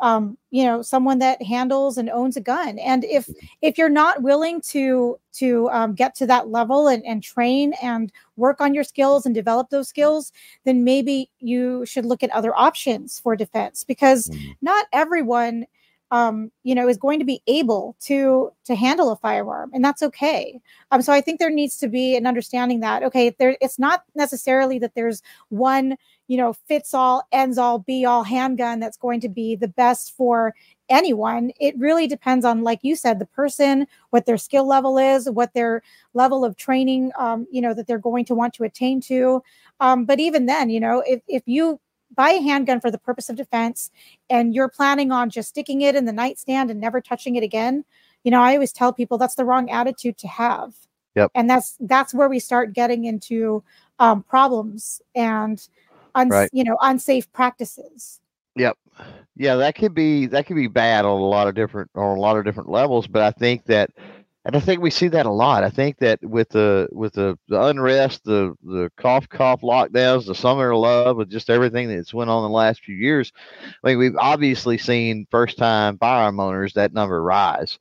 um you know someone that handles and owns a gun and if if you're not willing to to um, get to that level and, and train and work on your skills and develop those skills then maybe you should look at other options for defense because Mhm. not everyone um, you know is going to be able to to handle a firearm and that's okay um, so I think there needs to be an understanding that okay, there it's not necessarily that there's one you know fits all, ends all, be all handgun that's going to be the best for anyone. It really depends on, like you said, the person, what their skill level is, what their level of training, um, you know, that they're going to want to attain to. Um, but even then, you know, if if you buy a handgun for the purpose of defense and you're planning on just sticking it in the nightstand and never touching it again you know i always tell people that's the wrong attitude to have Yep. and that's that's where we start getting into um, problems and uns- Right. you know unsafe practices Yep. Yeah, that could be that could be bad on a lot of different on a lot of different levels, but I think that and I think we see that a lot. I think that with the with the, the unrest, the the cough cough lockdowns, the summer of love, with just everything that's went on in the last few years, I mean we've obviously seen first time firearm owners that number rise.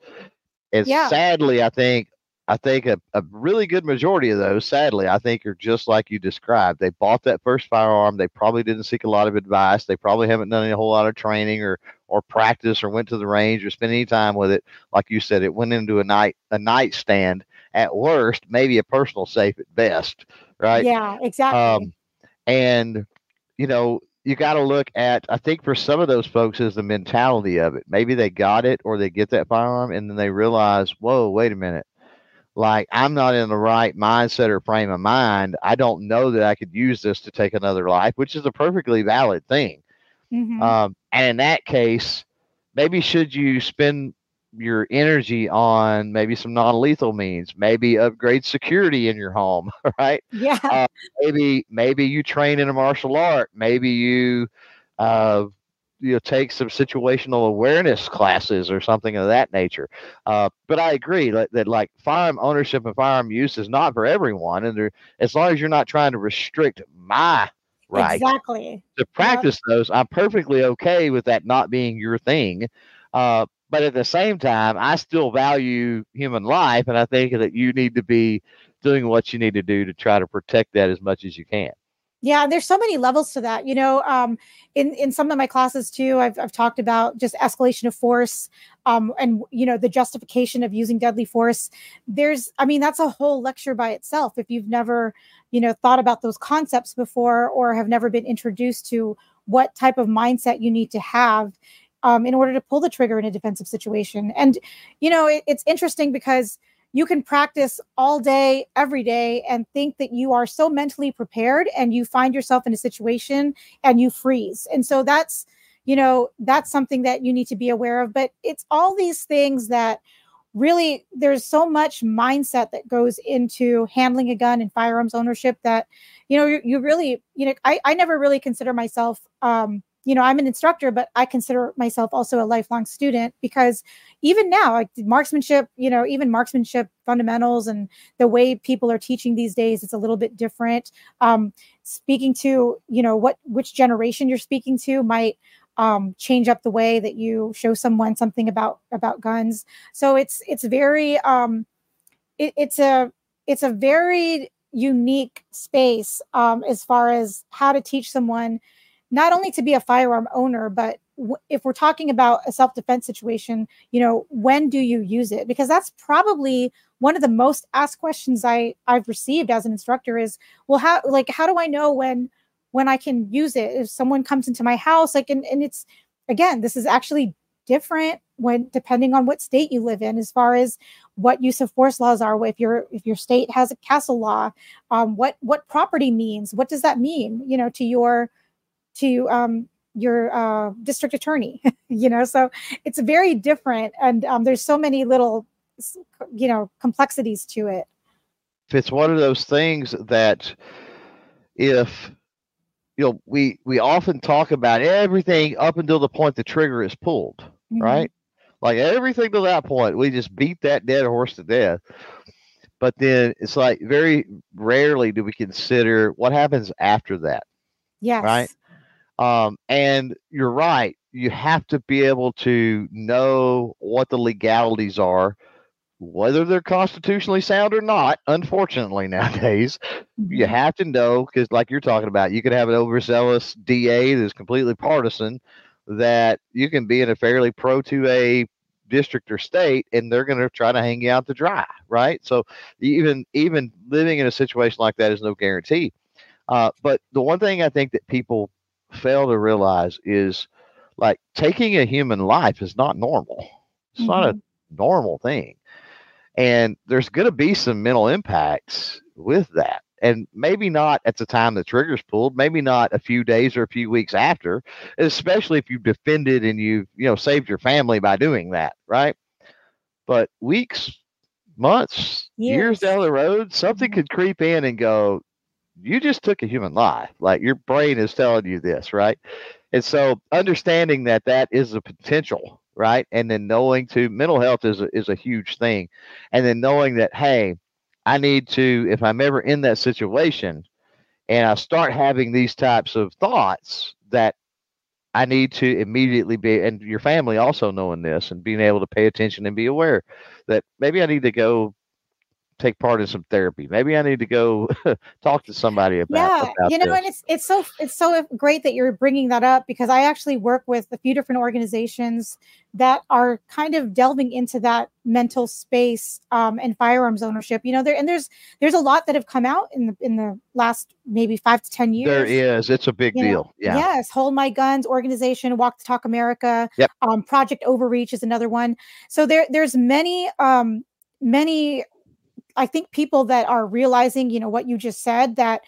And Yeah. sadly, I think I think a, a really good majority of those, sadly, I think are just like you described. They bought that first firearm. They probably didn't seek a lot of advice. They probably haven't done a whole lot of training or or practice or went to the range or spent any time with it. Like you said, it went into a night a nightstand at worst, maybe a personal safe at best, right? yeah exactly Um, and you know, you got to look at. I think for some of those folks is the mentality of it. Maybe they got it or they get that firearm and then they realize, whoa, wait a minute. Like I'm not in the right mindset or frame of mind. I don't know that I could use this to take another life, which is a perfectly valid thing. Mhm. Um, and in that case, maybe should you spend your energy on maybe some non-lethal means, maybe upgrade security in your home, right? yeah. Uh, maybe maybe you train in a martial art. Maybe you uh you know take some situational awareness classes or something of that nature. Uh but i agree that, that like firearm ownership and firearm use is not for everyone and there, as long as you're not trying to restrict my right. Exactly. To practice those i'm perfectly okay with that not being your thing uh but at the same time i still value human life and i think that you need to be doing what you need to do to try to protect that as much as you can Yeah, there's so many levels to that. You know, um, in in some of my classes too, I've I've talked about just escalation of force, um, and you know the justification of using deadly force. There's, I mean, that's a whole lecture by itself. If you've never, you know, thought about those concepts before or have never been introduced to what type of mindset you need to have um, in order to pull the trigger in a defensive situation. And you know, it, it's interesting because you can practice all day, every day, and think that you are so mentally prepared, and you find yourself in a situation and you freeze. And so that's, you know, that's something that you need to be aware of. But it's all these things that really there's so much mindset that goes into handling a gun and firearms ownership that you know you, you really you know I, I never really consider myself um you know i'm an instructor but i consider myself also a lifelong student because even now like marksmanship you know even marksmanship fundamentals and the way people are teaching these days it's a little bit different. Um speaking to you know what which generation you're speaking to might um change up the way that you show someone something about about guns. So it's it's very um it, it's a it's a very unique space um, as far as how to teach someone not only to be a firearm owner, but if we're talking about a self-defense situation, you know, when do you use it? Because that's probably one of the most asked questions I I've received as an instructor is, well, how like how do I know when when I can use it? If someone comes into my house, like and, and it's again, this is actually different when depending on what state you live in as far as what use of force laws are if your if your state has a castle law um, what what property means what does that mean you know to your to um, your uh, district attorney you know so it's very different and um, there's so many little you know complexities to it. If it's one of those things that if you know we we often talk about everything up until the point the trigger is pulled mm-hmm. right? Like everything to that point we just beat that dead horse to death. But then it's like very rarely do we consider what happens after that yes. right um and you're right you have to be able to know what the legalities are whether they're constitutionally sound or not, unfortunately nowadays, mm-hmm. you have to know because, like you're talking about, you could have an overzealous DA that's completely partisan that you can be in a fairly pro 2A district or state and they're going to try to hang you out to dry right so even even living in a situation like that is no guarantee uh, but the one thing i think that people fail to realize is like taking a human life is not normal it's mm-hmm. not a mm-hmm. normal thing and there's going to be some mental impacts with that. And maybe not at the time the trigger's pulled, maybe not a few days or a few weeks after, especially if you've defended and you've, you know, saved your family by doing that, right? But weeks, months, years, years down the road, something could creep in and go, you just took a human life. Like your brain is telling you this, right? And so understanding that that is a potential right? And then knowing to mental health is a, is a huge thing, and then knowing that hey, I need to if I'm ever in that situation, and I start having these types of thoughts that I need to immediately be, and your family also knowing this and being able to pay attention and be aware that maybe I need to go take part in some therapy. Maybe I need to go talk to somebody about. Yeah, about you know, this. and it's it's so it's so great that you're bringing that up because I actually work with a few different organizations that are kind of delving into that mental space um, and firearms ownership. You know, there and there's there's a lot that have come out in the in the last maybe five to ten years. There is. It's a big you deal. Know? Yeah. Yes. Hold My Guns organization, Walk the Talk America. Yep. Um, Project Overreach is another one. So there there's many um many I think people that are realizing, you know, what you just said that,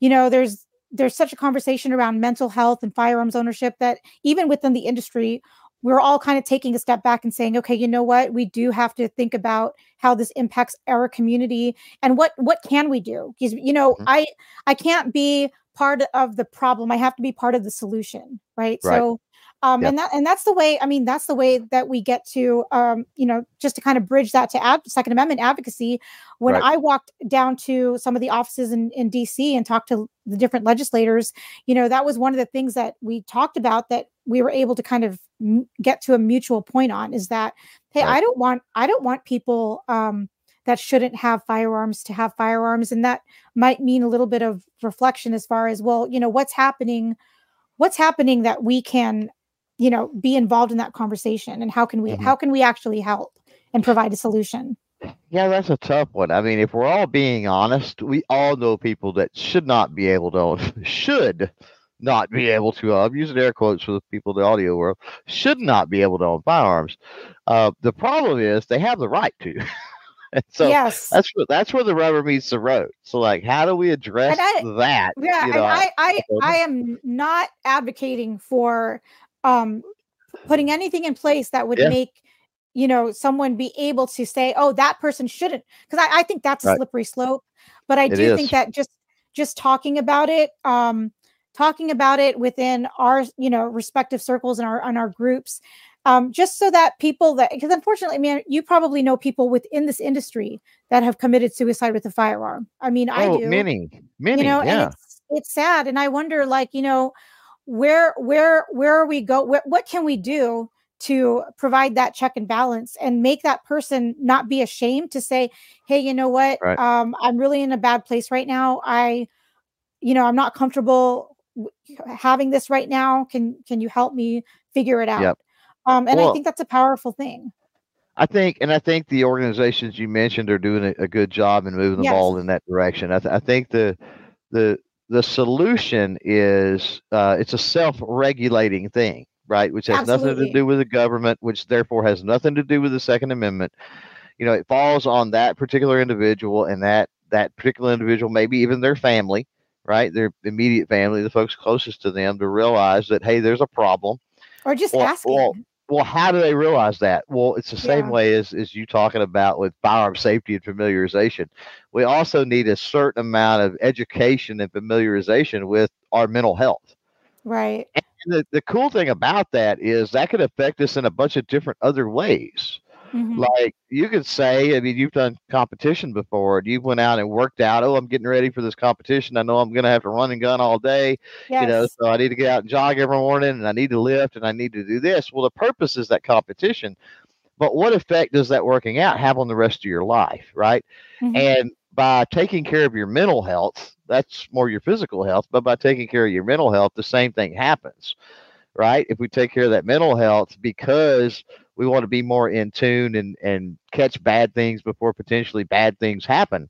you know, there's there's such a conversation around mental health and firearms ownership that even within the industry, we're all kind of taking a step back and saying, okay, you know what, we do have to think about how this impacts our community and what what can we do? Because you know, mm-hmm. I I can't be part of the problem. I have to be part of the solution, right? right. So um, yep. and that and that's the way i mean that's the way that we get to um, you know just to kind of bridge that to ad- second amendment advocacy when right. i walked down to some of the offices in, in dc and talked to the different legislators you know that was one of the things that we talked about that we were able to kind of m- get to a mutual point on is that hey right. i don't want i don't want people um, that shouldn't have firearms to have firearms and that might mean a little bit of reflection as far as well you know what's happening what's happening that we can you know be involved in that conversation and how can we mm-hmm. how can we actually help and provide a solution yeah that's a tough one i mean if we're all being honest we all know people that should not be able to should not be able to uh, i'm using air quotes for the people in the audio world should not be able to own firearms uh, the problem is they have the right to so yes. that's where that's where the rubber meets the road. So like how do we address I, that? Yeah, you know, I, I, I am not advocating for um, putting anything in place that would yeah. make you know someone be able to say oh that person shouldn't because I, I, think that's a slippery slope but i it do is. think that just just talking about it um talking about it within our you know respective circles and our on our groups um, just so that people that because unfortunately, I mean, you probably know people within this industry that have committed suicide with a firearm. I mean, oh, I do. Many, many, you know, yeah. and it's it's sad, and I wonder, like, you know, where where where are we go what can we do to provide that check and balance and make that person not be ashamed to say, "Hey, you know what? Right. Um, I'm really in a bad place right now. I, you know, I'm not comfortable having this right now. Can can you help me figure it out?" Yep. Um, and I think that's a powerful thing. I think, and I think the organizations you mentioned are doing a, a good job in moving the Yes. ball in that direction. I, th- I think the the the solution is uh, it's a self-regulating thing, right? Which has nothing to do with the government, which therefore has nothing to do with the Second Amendment. You know, it falls on that particular individual and that that particular individual, maybe even their family, right? Their immediate family, the folks closest to them, to realize that hey, there's a problem Or just Well- asking. well, well, how do they realize that? Well, it's the same Yeah. way as, as you talking about with firearm safety and familiarization. We also need a certain amount of education and familiarization with our mental health. right. And the, the cool thing about that is that could affect us in a bunch of different other ways. Mhm. Like you could say, I mean, you've done competition before and you went out and worked out. Oh, I'm getting ready for this competition. I know I'm going to have to run and gun all day yes. you know so i need to get out and jog every morning and i need to lift and i need to do this well the purpose is that competition but what effect does that working out have on the rest of your life right Mhm. and by taking care of your mental health that's more your physical health but by taking care of your mental health the same thing happens right if we take care of that mental health because we want to be more in tune and and catch bad things before potentially bad things happen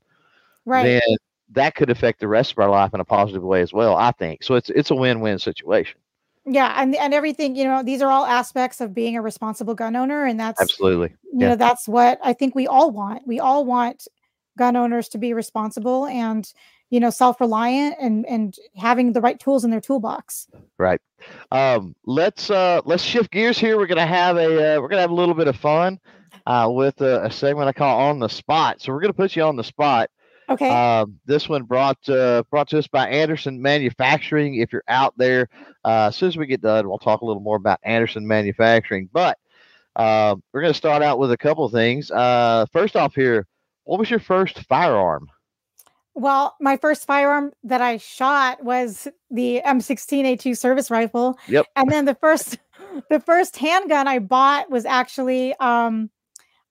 right. then that could affect the rest of our life in a positive way as well. I think so. It's it's a win win situation. yeah, and and everything, you know, these are all aspects of being a responsible gun owner, and that's Absolutely. you yeah. know that's what I think we all want. We all want gun owners to be responsible and you know self-reliant and and having the right tools in their toolbox. Right. Um, let's uh let's shift gears here. We're gonna have a uh, we're gonna have a little bit of fun uh, with a, a segment I call on the spot. So we're gonna put you on the spot. Okay. Um, this one brought uh, brought to us by Anderson Manufacturing. If you're out there, uh, as soon as we get done, we'll talk a little more about Anderson Manufacturing. But uh, we're going to start out with a couple of things. Uh, first off, here, what was your first firearm? Well, my first firearm that I shot was the M16A2 service rifle. Yep. And then the first the first handgun I bought was actually um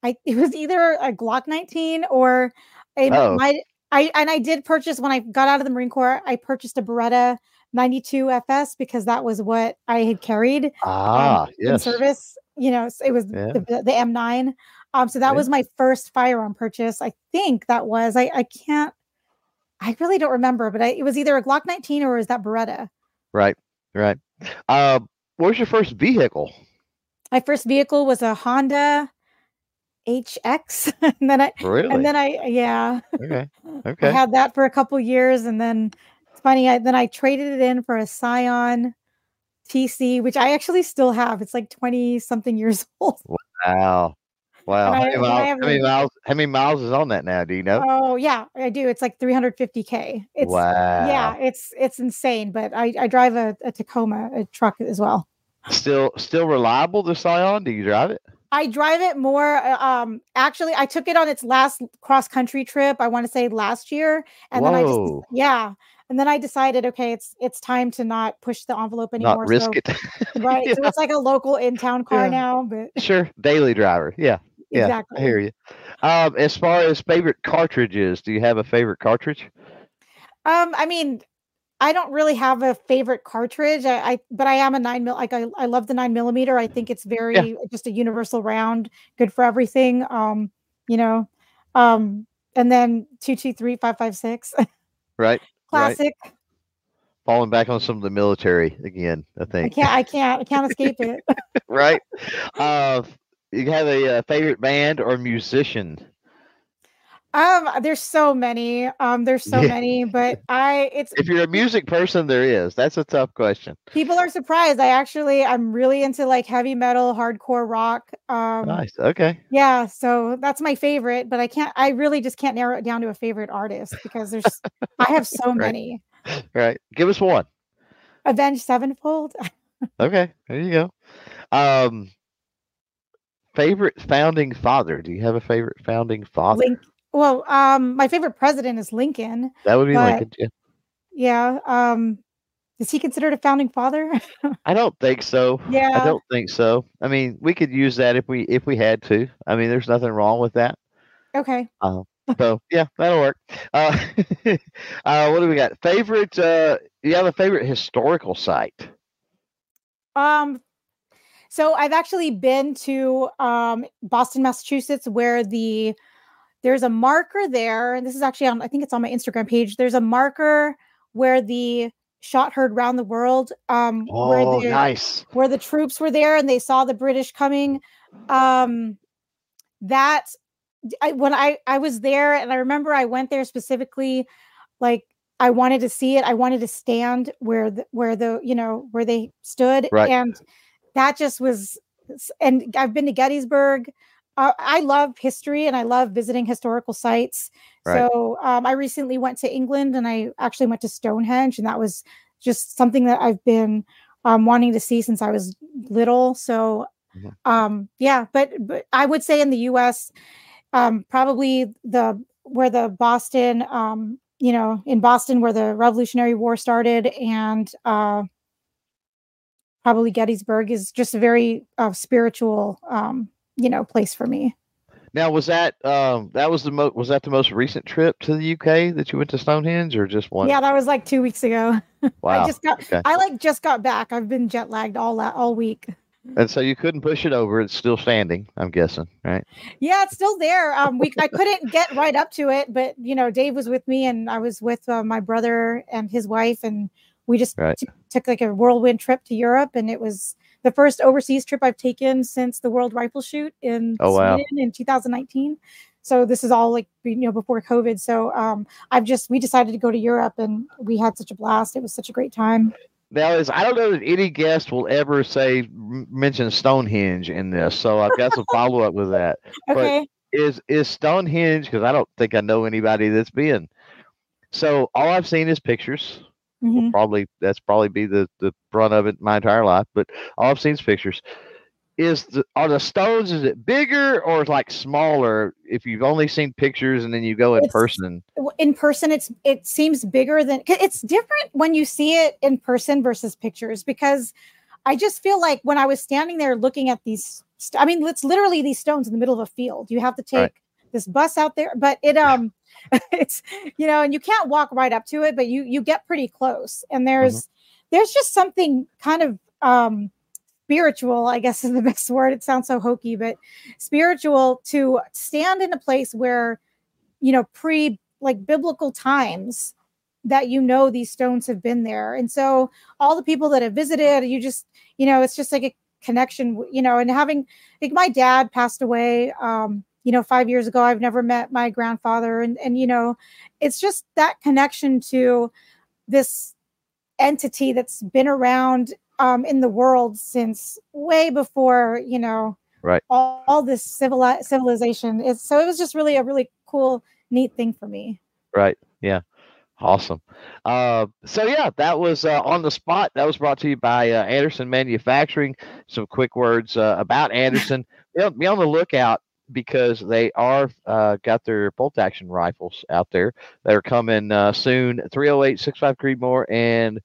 I it was either a Glock 19 or a Oh. my I and I did purchase when I got out of the Marine Corps, I purchased a Beretta 92 FS because that was what I had carried Ah, um, in service. You know, it was Yeah. the, the M9. Um, so that Yeah. was my first firearm purchase. I think that was. I I can't. I really don't remember, but I, it was either a Glock 19 or was that Beretta. Right, right. Uh, what was your first vehicle? My first vehicle was a Honda HX, and then I Really? and then I yeah okay, okay. I had that for a couple years, and then it's funny. I then I traded it in for a Scion TC, which I actually still have. It's like 20 something years old. Wow, wow. How many, I miles, how many miles? How many miles is on that now? Do you know? Oh yeah, I do. It's like 350k. It's wow. yeah, it's it's insane. But I I drive a, a Tacoma, a truck as well. Still, still reliable. The Scion. Do you drive it? I drive it more. uh, Um, actually, I took it on its last cross country trip. I want to say last year, and then I just Whoa. yeah, and then I decided, okay, it's it's time to not push the envelope anymore. Not risk so, it. right? So it's like a local in town car Yeah. now, but sure. Daily driver. Yeah. Yeah. exactly. I hear you. Um, as far as favorite cartridges, do you have a favorite cartridge? Um, I mean, I don't really have a favorite cartridge. I, I but I am a nine mil. Like I, I love the nine millimeter. I think it's very just a universal round, good for everything. Um, you know, um, and then two two three five five six, Right. classic. Falling back on some of the military again. I think. I can't, I can't, I can't escape it. right. Uh, you have a, uh favorite band or musician? Um, there's so many. Um, there's so Yeah. many, but I, it's If you're a music person, there is. That's a tough question. people are surprised. I actually, I'm really into like heavy metal, hardcore rock. Um, Nice. Okay. Yeah, so that's my favorite, but I can't I really just can't narrow it down to a favorite artist because there's I have so Right. many. Right. Give us one. Avenged Sevenfold. Okay. There you go. Um, favorite founding father. Do you have a favorite founding father? Link well, um my favorite president is Lincoln. That would be but- Lincoln. Yeah. Yeah. Um is he considered a founding father? I don't think so. yeah. I don't think so. I mean, we could use that if we if we had to. I mean, there's nothing wrong with that. Okay. So yeah, that'll work. Uh, uh, what do we got? Favorite? Uh, you have a favorite historical site? Um, so I've actually been to um, Boston, Massachusetts, where the there's a marker there, and this is actually on I think it's on my Instagram page. There's a marker where the shot heard round the world. Um, where Oh, the nice. where the troops were there and they saw the British coming. Um, that I, when I I was there and I remember I went there specifically, like I wanted to see it. I wanted to stand where the where the you know where they stood, Right. and that just was. And I've been to Gettysburg. Uh, I love history and I love visiting historical sites. Right. So um, I recently went to England and I actually went to Stonehenge, and that was just something that I've been um, wanting to see since I was little. So, Mhm. um, yeah, but but I would say in the U.S., um, probably the where the Boston, um, you know, in Boston where the Revolutionary War started, and uh, probably Gettysburg is just a very uh, spiritual, um, you know, place for me. Now, was that um that was the mo- was that the most recent trip to the UK that you went to Stonehenge, or just one? Yeah, that was like two weeks ago. Wow. I just got, okay. I like just got back. I've been jet lagged all that all week. and so you couldn't push it over; it's still standing. I'm guessing, right? Yeah, it's still there. Um, we I couldn't get right up to it, but you know, Dave was with me, and I was with uh, my brother and his wife, and we just Right. t- took like a whirlwind trip to Europe, and it was the first overseas trip I've taken since the World Rifle Shoot in Oh, wow. Sweden in 2019. So this is all like you know before COVID. So um, I've just we decided to go to Europe, and we had such a blast. It was such a great time. Now, is I don't know that any guest will ever say mention Stonehenge in this, so I've got some follow up with that. But- Okay. Is is Stonehenge? Because I don't think I know anybody that's been. So all I've seen is pictures. Mhm. Probably that's probably be the the brunt of it my entire life. But all I've seen is pictures. Is the are the stones? Is it bigger or like smaller? If you've only seen pictures and then you go in It's- person, in person it's it seems bigger than it's different when you see it in person versus pictures because i just feel like when i was standing there looking at these st- i mean it's literally these stones in the middle of a field you have to take Right. this bus out there but it um it's you know and you can't walk right up to it but you you get pretty close and there's there's just something kind of um spiritual i guess is the best word. It sounds so hokey but spiritual to stand in a place where you know pre like biblical times that you know these stones have been there. And so all the people that have visited you just you know it's just like a connection you know and having like my dad passed away um you know 5 years ago I've never met my grandfather and and you know it's just that connection to this entity that's been around um in the world since way before you know Right. all, all this civili- civilization is so it was just really a really cool neat thing for me right? Yeah, awesome. Uh, so yeah, that was uh, on the spot. That was brought to you by uh, Anderson Manufacturing. Some quick words uh, about Anderson. be, on, be on the lookout because they are uh, got their bolt action rifles out there that are coming uh, soon. 308, 65 Creedmoor, and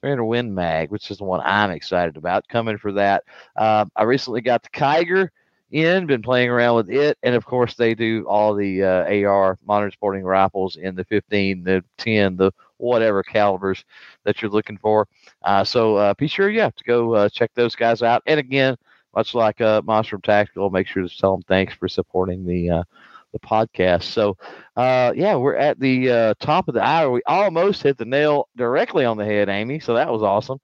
300 Win Mag, which is the one I'm excited about. Coming for that. Uh, I recently got the Kiger in, been playing around with it, and of course they do all the uh, AR modern sporting rifles in the 15, the 10, the whatever calibers that you're looking for. Uh, so uh, be sure have to go check those guys out. And again, much like uh, Monster Tactical, make sure to tell them thanks for supporting the uh, the podcast. So uh, yeah, we're at the uh, top of the hour. We almost hit the nail directly on the head, Amy. So that was awesome.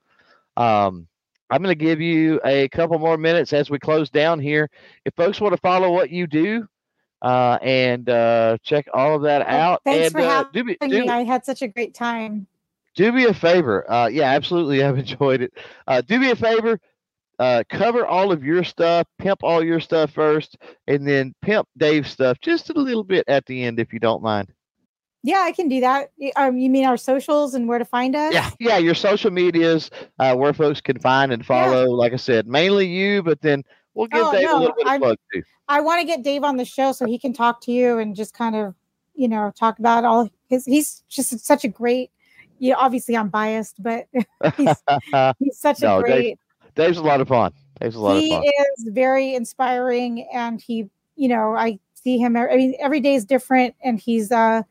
Um, I'm going to give you a couple more minutes as we close down here. If folks want to follow what you do uh, and uh, check all of that out, thanks and for uh, do me Thank you. do, i had such a great time do me a favor. Uh, yeah, absolutely, I've enjoyed it. Uh, do me a favor. Uh, cover all of your stuff, pimp all your stuff first, and then pimp Dave's stuff just a little bit at the end, if you don't mind. yeah i can do that um, you mean our socials and where to find us Yeah, yeah, your social medias, uh, where folks can find and follow. Like I said, mainly you, but then we'll give Oh, Dave a little bit of I'm- plug too. I want to get Dave on the show so he can talk to you and just kind of, you know, talk about all his. He's just such a great you know, obviously I'm biased, but he's, he's such no, a great. Dave, Dave's a lot of fun. Dave's a lot he of fun. is very inspiring, and he, you know, I see him. I mean, every day is different, and he's uh,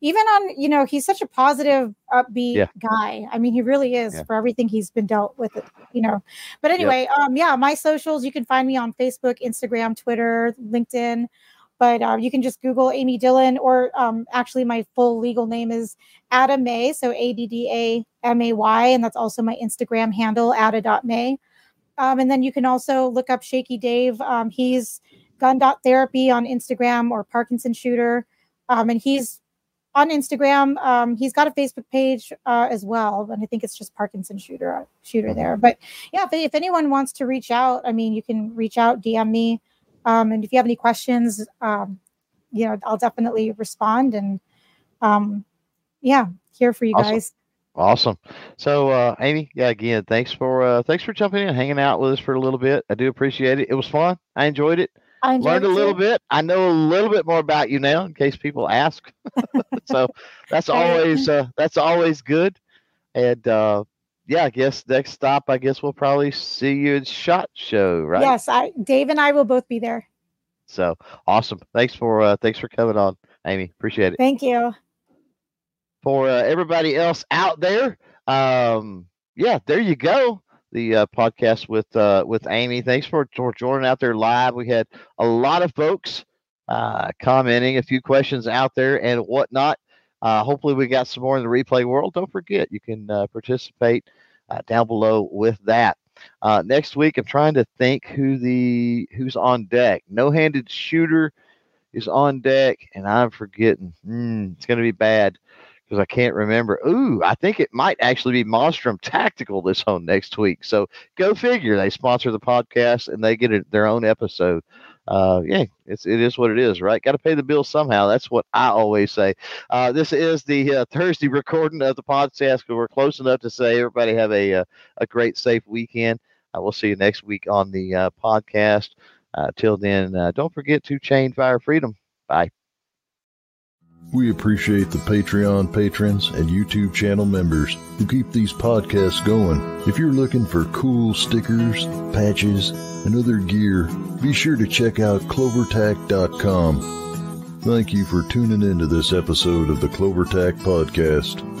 even on, you know, he's such a positive, upbeat yeah. guy. I mean, he really is yeah. for everything he's been dealt with, you know. But anyway, yep. um, yeah, my socials, you can find me on Facebook, Instagram, Twitter, LinkedIn. But uh, you can just Google Amy Dillon, or um, actually, my full legal name is Adda May, so A D D A M A Y, and that's also my Instagram handle, Adda.may. Um, and then you can also look up Shaky Dave. Um, he's gun dot therapy on Instagram or Parkinson shooter. Um, and he's on Instagram. Um, he's got a Facebook page uh, as well, and I think it's just Parkinson shooter shooter mm-hmm. there. But yeah, if, if anyone wants to reach out, I mean, you can reach out, DM me. Um, and if you have any questions, um, you know, I'll definitely respond. And um, yeah, here for you awesome. guys. Awesome. So, uh, Amy, yeah, again, thanks for uh, thanks for jumping in, hanging out with us for a little bit. I do appreciate it. It was fun. I enjoyed it. I enjoyed learned a little bit. I know a little bit more about you now, in case people ask. so that's always uh, that's always good. And uh, yeah, I guess next stop, I guess we'll probably see you at Shot Show, right? Yes, I Dave and I will both be there. So awesome! Thanks for uh, thanks for coming on, Amy. Appreciate it. Thank you. For uh, everybody else out there, um, yeah, there you go. The uh, podcast with uh, with Amy. Thanks for, for joining out there live. We had a lot of folks uh, commenting, a few questions out there, and whatnot. Uh, hopefully, we got some more in the replay world. Don't forget, you can uh, participate uh, down below with that. Uh, next week, I'm trying to think who the who's on deck. No-handed shooter is on deck, and I'm forgetting. Mm, it's going to be bad because I can't remember. Ooh, I think it might actually be Monstrum Tactical this on next week. So go figure. They sponsor the podcast and they get their own episode uh, yeah, it's it is what it is, right? Got to pay the bills somehow. That's what I always say. Uh, this is the uh, Thursday recording of the podcast. We're close enough to say everybody have a a, uh, a great, safe weekend. Uh, we'll see you next week on the uh, podcast. Uh, till then, don't forget to chain fire freedom. Bye. We appreciate the Patreon patrons and YouTube channel members who keep these podcasts going. If you're looking for cool stickers, patches, and other gear, be sure to check out clovertac.com. Thank you for tuning into this episode of the CloverTac Podcast.